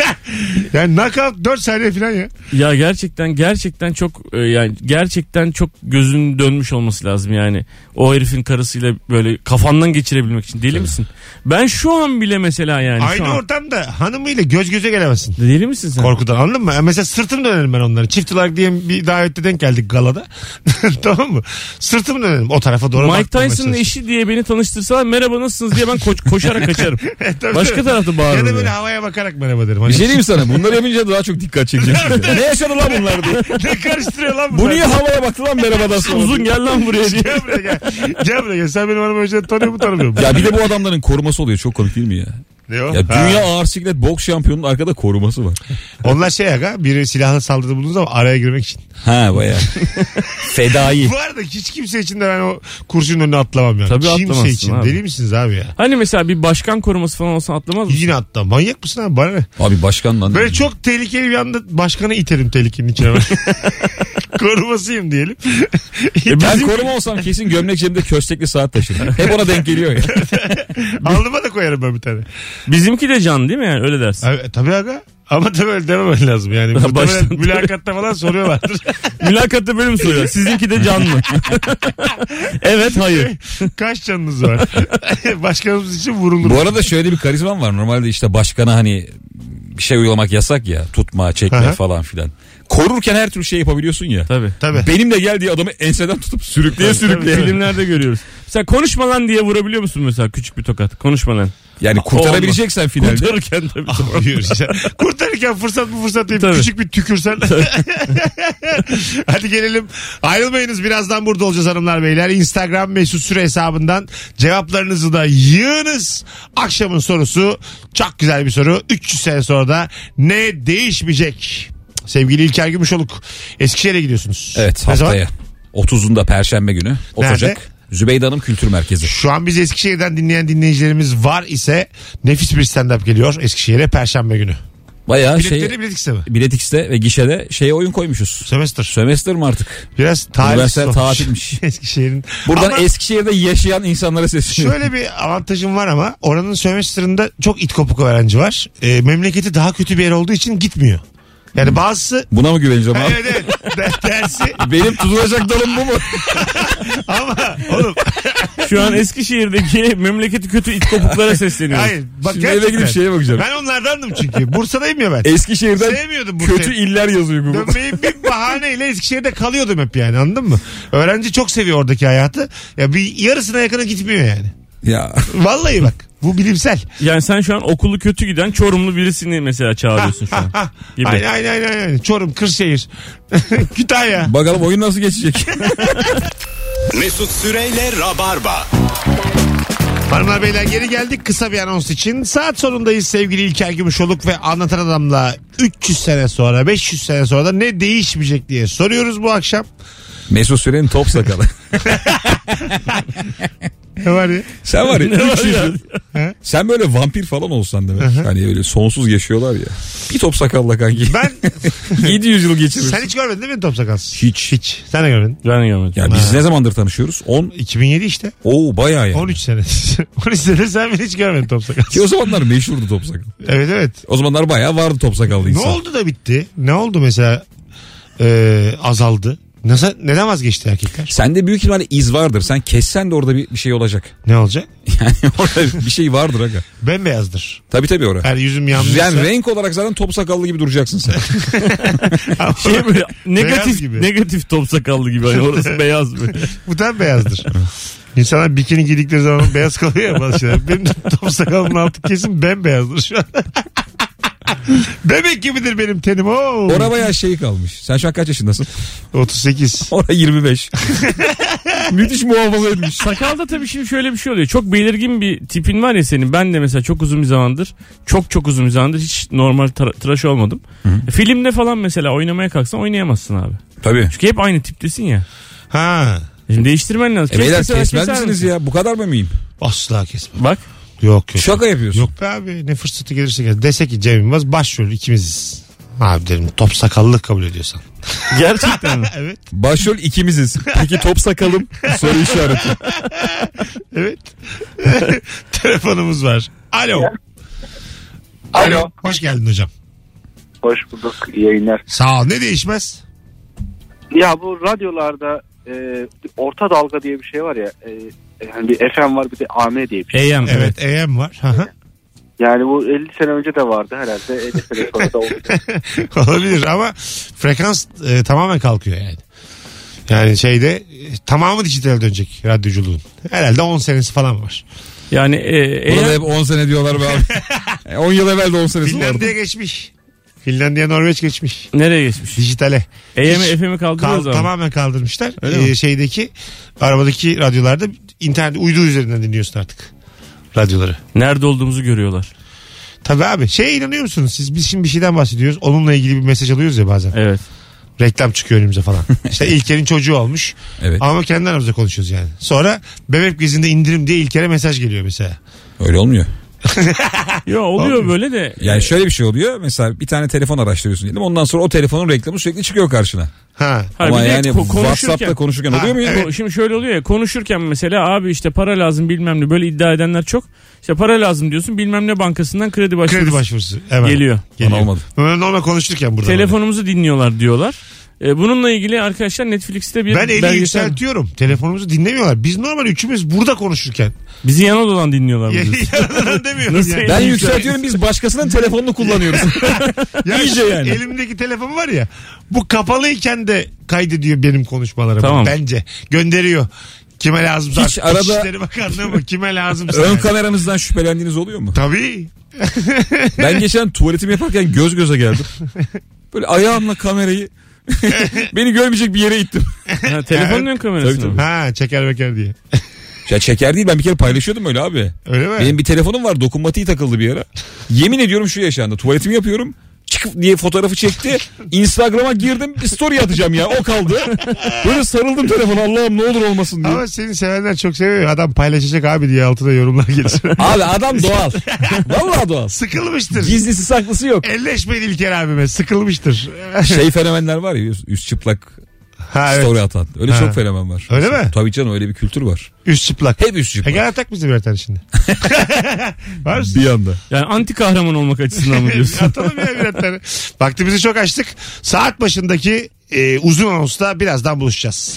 Speaker 2: [LAUGHS] yani knockout 4 saniye falan ya.
Speaker 3: Ya gerçekten gerçekten çok e, yani gerçekten çok gözün dönmüş olması lazım yani. O herifin karısıyla böyle kafandan geçirebilmek için. Deli misin? Ben şu an bile mesela yani şu
Speaker 2: Aynı
Speaker 3: an.
Speaker 2: ortamda hanımıyla göz göze gelemezsin.
Speaker 3: Deli misin sen?
Speaker 2: Korkudan anladın mı? Mesela sırtım dönerim ben onlara. Çift olarak diye bir davette denk geldik galada. [LAUGHS] tamam mı? Sırtım dönerim o tarafa doğru.
Speaker 3: Mike
Speaker 2: bakmamaya
Speaker 3: Tyson'ın
Speaker 2: çalışırım.
Speaker 3: eşi diye beni tanıştırsalar merhaba nasılsınız diye ben ko- koşarak [LAUGHS] kaçarım.
Speaker 2: Tabii,
Speaker 3: Başka
Speaker 2: tabii.
Speaker 3: tarafta
Speaker 2: Ya
Speaker 3: bağırırım.
Speaker 2: da böyle
Speaker 3: yani.
Speaker 2: havaya bakarak merhaba derim. Hani
Speaker 4: Bir şey diyeyim sana? Bunları yapınca daha çok dikkat çekeceksin. [LAUGHS] ne yaşadı lan bunlar diye.
Speaker 2: ne karıştırıyor lan
Speaker 4: Bu niye havaya baktı lan merhabadan sonra?
Speaker 3: Uzun gel lan buraya diye.
Speaker 2: Gel buraya gel. Gel buraya gel. Sen benim hanımı önceden tanıyor mu tanımıyor mu?
Speaker 4: Ya bir de bu adamların koruması oluyor. Çok komik değil mi ya?
Speaker 2: Ne o?
Speaker 4: Ya
Speaker 2: Ha.
Speaker 4: dünya ağır siklet boks şampiyonunun arkada koruması var. [LAUGHS]
Speaker 2: Onlar şey aga biri silahlı saldırı bulduğu zaman araya girmek için.
Speaker 4: Ha baya. [LAUGHS] Fedai.
Speaker 2: Bu arada hiç kimse için de ben o kurşunun önüne atlamam yani.
Speaker 3: Tabii
Speaker 2: kimse
Speaker 3: atlamazsın
Speaker 2: için.
Speaker 3: abi.
Speaker 2: Deli misiniz abi ya?
Speaker 3: Hani mesela bir başkan koruması falan olsa atlamaz mısın?
Speaker 2: Yine atla. Manyak mısın abi? Bana ne?
Speaker 4: Abi başkan lan.
Speaker 2: Böyle çok tehlikeli bir anda başkanı iterim tehlikenin içine. ben. [LAUGHS] Korumasıyım diyelim.
Speaker 4: E ben koruma olsam kesin gömlek cebimde köstekli saat taşırım. Hep ona denk geliyor ya.
Speaker 2: Alnıma da koyarım ben bir tane.
Speaker 3: Bizimki de can değil mi yani öyle dersin.
Speaker 2: Abi, tabii aga. Ama tabii öyle dememen lazım yani. [LAUGHS]
Speaker 3: Baştan-
Speaker 2: mülakatta falan soruyorlardır. [LAUGHS]
Speaker 3: Mülakatta böyle mi soruyor? Sizinki de can mı? [LAUGHS] evet hayır.
Speaker 2: Kaç canınız var? Başkanımız için vurulur.
Speaker 4: Bu arada şöyle bir karizmam var. Normalde işte başkana hani bir şey uygulamak yasak ya. Tutma, çekme
Speaker 2: Aha.
Speaker 4: falan filan. Korurken her türlü şey yapabiliyorsun ya.
Speaker 3: Tabii.
Speaker 2: Tabii.
Speaker 4: Benim de gel diye adamı enseden tutup sürükleye sürükleye.
Speaker 3: Filmlerde görüyoruz. Sen konuşma lan diye vurabiliyor musun mesela küçük bir tokat? Konuşma lan.
Speaker 4: Yani kurtarabileceksen finalde.
Speaker 3: Kurtarırken tabii.
Speaker 2: Buyur [LAUGHS] işte. Kurtarırken fırsat bu fırsat deyip
Speaker 3: Tabii.
Speaker 2: küçük bir tükürsen. [LAUGHS] Hadi gelelim. Ayrılmayınız. Birazdan burada olacağız hanımlar beyler. Instagram mesut süre hesabından cevaplarınızı da yığınız. Akşamın sorusu çok güzel bir soru. 300 sene sonra da ne değişmeyecek? Sevgili İlker Gümüşoluk. Eskişehir'e gidiyorsunuz.
Speaker 4: Evet haftaya. 30'unda Perşembe günü.
Speaker 2: Nerede?
Speaker 4: Ocak. Zübeyde Hanım Kültür Merkezi.
Speaker 2: Şu an bizi Eskişehir'den dinleyen dinleyicilerimiz var ise nefis bir stand-up geliyor Eskişehir'e Perşembe günü.
Speaker 4: Bayağı
Speaker 2: Biletleri
Speaker 4: şey
Speaker 2: Biletix'te mi?
Speaker 4: Bilet X'te ve gişede şeye oyun koymuşuz.
Speaker 2: Sömestr.
Speaker 4: Sömestr mi artık?
Speaker 2: Biraz
Speaker 4: Üniversite
Speaker 2: olmuş.
Speaker 4: tatilmiş. [LAUGHS]
Speaker 2: Eskişehir'in.
Speaker 4: Buradan
Speaker 2: Ama
Speaker 4: Eskişehir'de yaşayan insanlara sesleniyorum.
Speaker 2: şöyle bir avantajım var ama oranın sömestrında çok it kopuk öğrenci var. Ee, memleketi daha kötü bir yer olduğu için gitmiyor. Yani bazısı
Speaker 4: Buna mı güveneceğim abi?
Speaker 2: evet evet de- dersi [LAUGHS]
Speaker 4: Benim tutulacak dalım bu mu? [LAUGHS]
Speaker 2: ama oğlum [LAUGHS]
Speaker 3: Şu an Eskişehir'deki memleketi kötü it kopuklara sesleniyoruz.
Speaker 2: hayır bak
Speaker 4: Şimdi eve
Speaker 2: gerçekten.
Speaker 4: gidip şeye bakacağım.
Speaker 2: Ben onlardandım çünkü. Bursa'dayım ya ben.
Speaker 4: Eskişehir'den
Speaker 2: Sevmiyordum Bursa'yı.
Speaker 4: kötü iller yazıyor Google.
Speaker 2: Dönmeyi bir bahaneyle Eskişehir'de kalıyordum hep yani anladın mı? Öğrenci çok seviyor oradaki hayatı. Ya bir yarısına yakına gitmiyor yani.
Speaker 4: Ya [LAUGHS]
Speaker 2: Vallahi bak bu bilimsel.
Speaker 3: Yani sen şu an okulu kötü giden Çorumlu birisini mesela çağırıyorsun şu an. Gibi.
Speaker 2: Aynen aynen aynen. aynen. Çorum, Kırşehir, [LAUGHS] Kütahya.
Speaker 4: bakalım oyun nasıl geçecek? [LAUGHS]
Speaker 1: Mesut Süreyle Rabarba.
Speaker 2: Hanımlar beyler geri geldik kısa bir anons için. Saat sonundayız sevgili İlker Gümüşoluk ve Anlatan Adam'la 300 sene sonra 500 sene sonra da ne değişmeyecek diye soruyoruz bu akşam.
Speaker 4: Mesut Süren'in top sakalı.
Speaker 2: Ne var ya?
Speaker 4: Sen var ya [LAUGHS]
Speaker 3: Ne var
Speaker 4: 300
Speaker 3: ya?
Speaker 4: yıl. Sen böyle vampir falan olsan demek. Hani öyle sonsuz yaşıyorlar ya. Bir top sakalla kanki.
Speaker 2: Ben [LAUGHS]
Speaker 4: 700 yıl geçirirsin.
Speaker 2: sen hiç görmedin değil mi top sakalsız?
Speaker 4: Hiç.
Speaker 2: Hiç. Sen de görmedin.
Speaker 3: Ben de görmedim.
Speaker 4: Ya biz ne zamandır tanışıyoruz? 10
Speaker 2: 2007 işte.
Speaker 4: Oo bayağı yani.
Speaker 2: 13 sene. [LAUGHS] 13 sene sen beni hiç görmedin top sakalsız.
Speaker 4: Ki o zamanlar meşhurdu top sakal.
Speaker 2: Evet evet.
Speaker 4: O zamanlar bayağı vardı top sakallı
Speaker 2: Ne
Speaker 4: insan.
Speaker 2: oldu da bitti? Ne oldu mesela Ee, azaldı? Nasıl, neden vazgeçti erkekler?
Speaker 4: Sende büyük ihtimalle iz vardır. Sen kessen de orada bir, bir şey olacak. [LAUGHS]
Speaker 2: Ne olacak?
Speaker 4: Yani orada bir şey vardır aga.
Speaker 2: Bembeyazdır.
Speaker 4: Tabii tabii orada.
Speaker 2: Her yüzüm yanmışsa.
Speaker 4: Yani renk olarak zaten top sakallı gibi duracaksın sen. [LAUGHS]
Speaker 3: Şey böyle negatif
Speaker 2: gibi.
Speaker 3: negatif top sakallı gibi. Hani orası [LAUGHS] beyaz böyle.
Speaker 2: Bu da beyazdır. İnsanlar bikini giydikleri zaman beyaz kalıyor ya bazı şeyler. Benim top sakalımın altı kesin bembeyazdır şu an. [LAUGHS] Bebek gibidir benim tenim. Oo.
Speaker 4: Orada bayağı şey kalmış. Sen şu an kaç yaşındasın?
Speaker 2: 38.
Speaker 4: Orada 25. Müthiş muhafaza etmiş.
Speaker 3: Sakalda tabii şimdi şöyle bir şey oluyor. Çok belirgin bir tipin var ya senin. Ben de mesela çok uzun bir zamandır, çok çok uzun bir zamandır hiç normal tıra- tıraş olmadım. E, Filmde falan mesela oynamaya kalksan oynayamazsın abi.
Speaker 4: Tabii.
Speaker 3: Çünkü hep aynı tiptesin ya.
Speaker 2: Ha.
Speaker 3: Şimdi değiştirmen lazım.
Speaker 4: E beyler kesmez misiniz
Speaker 3: misin?
Speaker 4: ya? Bu kadar mı mıyım?
Speaker 2: Asla kesme.
Speaker 3: Bak.
Speaker 2: Yok yok.
Speaker 4: Şaka yapıyorsun.
Speaker 2: Yok be abi ne fırsatı gelirse gel. Dese ki Cem Yılmaz başrol ikimiziz. Abi derim top sakallık kabul ediyorsan. [LAUGHS]
Speaker 3: Gerçekten mi? [LAUGHS]
Speaker 2: Evet.
Speaker 4: Başrol ikimiziz. Peki top sakalım? Soru işareti. [LAUGHS]
Speaker 2: Evet. Telefonumuz var. Alo.
Speaker 5: Alo.
Speaker 2: Hoş geldin hocam.
Speaker 5: Hoş bulduk. İyi yayınlar.
Speaker 2: Sağ ol. Ne değişmez?
Speaker 5: Ya bu radyolarda e, orta dalga diye bir şey var ya. E, yani bir FM var bir de AM diye bir şey.
Speaker 3: AM. Evet.
Speaker 2: Evet AM var. Hı hı.
Speaker 5: Yani bu 50 sene önce de vardı herhalde. 50 sene sonra da olacak. [LAUGHS]
Speaker 2: Olabilir ama frekans e, tamamen kalkıyor yani. Yani şeyde e, tamamı dijital dönecek radyoculuğun. Herhalde 10 senesi falan var.
Speaker 3: Yani e,
Speaker 4: Buna da
Speaker 3: AM
Speaker 4: hep 10 sene diyorlar be abi. [LAUGHS] E, 10 yıl evvel de 10 senesi vardı.
Speaker 2: Finlandiya geçmiş. Finlandiya Norveç geçmiş.
Speaker 3: nereye geçmiş?
Speaker 2: Dijitale.
Speaker 3: AM
Speaker 2: Hiç
Speaker 3: FM'i
Speaker 2: Kal-
Speaker 3: kaldırıyoruz ama.
Speaker 2: tamamen kaldırmışlar.
Speaker 3: Öyle
Speaker 2: Ee,
Speaker 3: mi?
Speaker 2: şeydeki arabadaki radyolarda internet uydu üzerinden dinliyorsun artık radyoları.
Speaker 3: Nerede olduğumuzu görüyorlar.
Speaker 2: Tabii abi. Şeye inanıyor musunuz siz? Biz şimdi bir şeyden bahsediyoruz. Onunla ilgili bir mesaj alıyoruz ya bazen.
Speaker 3: Evet.
Speaker 2: Reklam çıkıyor önümüze falan. [LAUGHS] İşte İlker'in çocuğu olmuş.
Speaker 4: Evet.
Speaker 2: Ama kendi aramızda konuşuyoruz yani. Sonra bebek gezinde indirim diye İlker'e mesaj geliyor mesela.
Speaker 4: Öyle olmuyor. [LAUGHS]
Speaker 3: Yo oluyor böyle de.
Speaker 4: Yani şöyle bir şey oluyor. Mesela bir tane telefon araştırıyorsun diyelim. Ondan sonra o telefonun reklamı sürekli çıkıyor karşına.
Speaker 2: Ha.
Speaker 4: Ama
Speaker 3: de
Speaker 4: yani
Speaker 3: ko- konuşurken-
Speaker 4: WhatsApp'ta konuşurken
Speaker 2: Ha,
Speaker 4: oluyor mu?
Speaker 2: evet.
Speaker 3: Şimdi şöyle oluyor ya konuşurken mesela abi işte para lazım bilmem ne böyle iddia edenler çok. İşte para lazım diyorsun bilmem ne bankasından kredi başvurusu
Speaker 2: Kredi başvurusu. Hemen.
Speaker 3: geliyor.
Speaker 2: Geliyor.
Speaker 4: Bana olmadı.
Speaker 2: Böyle normal konuşurken burada.
Speaker 3: Telefonumuzu dinliyorlar diyorlar. E, bununla ilgili arkadaşlar Netflix'te bir
Speaker 2: Ben eli
Speaker 3: belgesel.
Speaker 2: yükseltiyorum. Telefonumuzu dinlemiyorlar. Biz normal üçümüz burada konuşurken.
Speaker 3: Bizi yana dolan dinliyorlar. [LAUGHS]
Speaker 2: Yanından demiyorum
Speaker 3: Nasıl
Speaker 2: yani.
Speaker 4: Ben yükseltiyorum biz başkasının telefonunu kullanıyoruz. [LAUGHS]
Speaker 2: Ya
Speaker 4: İyice yani.
Speaker 2: Elimdeki telefon var ya. Bu kapalıyken de kaydediyor benim konuşmalarımı.
Speaker 3: Tamam.
Speaker 2: Bence. Gönderiyor. Kime lazımsa.
Speaker 4: Hiç arada-
Speaker 2: İçişleri Bakanlığı mı? Kime lazımsa.
Speaker 4: Ön
Speaker 2: yani.
Speaker 4: kameranızdan şüphelendiğiniz oluyor mu?
Speaker 2: Tabii.
Speaker 4: Ben [LAUGHS] geçen tuvaletimi yaparken göz göze geldim. Böyle ayağımla kamerayı [LAUGHS] beni görmeyecek bir yere ittim. [LAUGHS]
Speaker 3: Ha, telefonun ön kamerası
Speaker 4: Tabii,
Speaker 3: mı?
Speaker 4: tabii.
Speaker 2: Ha çeker beker diye.
Speaker 4: Ya çeker değil ben bir kere paylaşıyordum öyle abi.
Speaker 2: Öyle mi?
Speaker 4: Benim bir telefonum var dokunmatiği takıldı bir ara. Yemin ediyorum şu yaşandı. Tuvaletimi yapıyorum. Çık diye fotoğrafı çekti. Instagram'a girdim. Bir story atacağım ya. O kaldı. Böyle sarıldım telefona. Allah'ım ne olur olmasın diye.
Speaker 2: Ama seni sevenler çok seviyor. Adam paylaşacak abi diye altına yorumlar gelir. [LAUGHS]
Speaker 4: Abi adam doğal. [LAUGHS] Vallahi doğal.
Speaker 2: Sıkılmıştır.
Speaker 4: Gizlisi saklısı yok.
Speaker 2: Elleşmeyin İlker abime. Sıkılmıştır.
Speaker 4: Şey fenomenler var ya üst, çıplak
Speaker 2: ha, evet.
Speaker 4: story atan. Öyle
Speaker 2: Ha.
Speaker 4: çok fenomen var.
Speaker 2: Öyle mi?
Speaker 4: Tabii canım öyle bir kültür var.
Speaker 2: Üst çıplak.
Speaker 4: Hep üst
Speaker 2: E
Speaker 4: çıplak.
Speaker 2: gel atak bize birer tane şimdi. var mısın?
Speaker 4: Bir anda.
Speaker 3: Yani anti kahraman olmak açısından mı [LAUGHS] diyorsun?
Speaker 2: Atalım ya birer tane. Vaktimizi çok açtık. Saat başındaki e, uzun anonsta birazdan buluşacağız.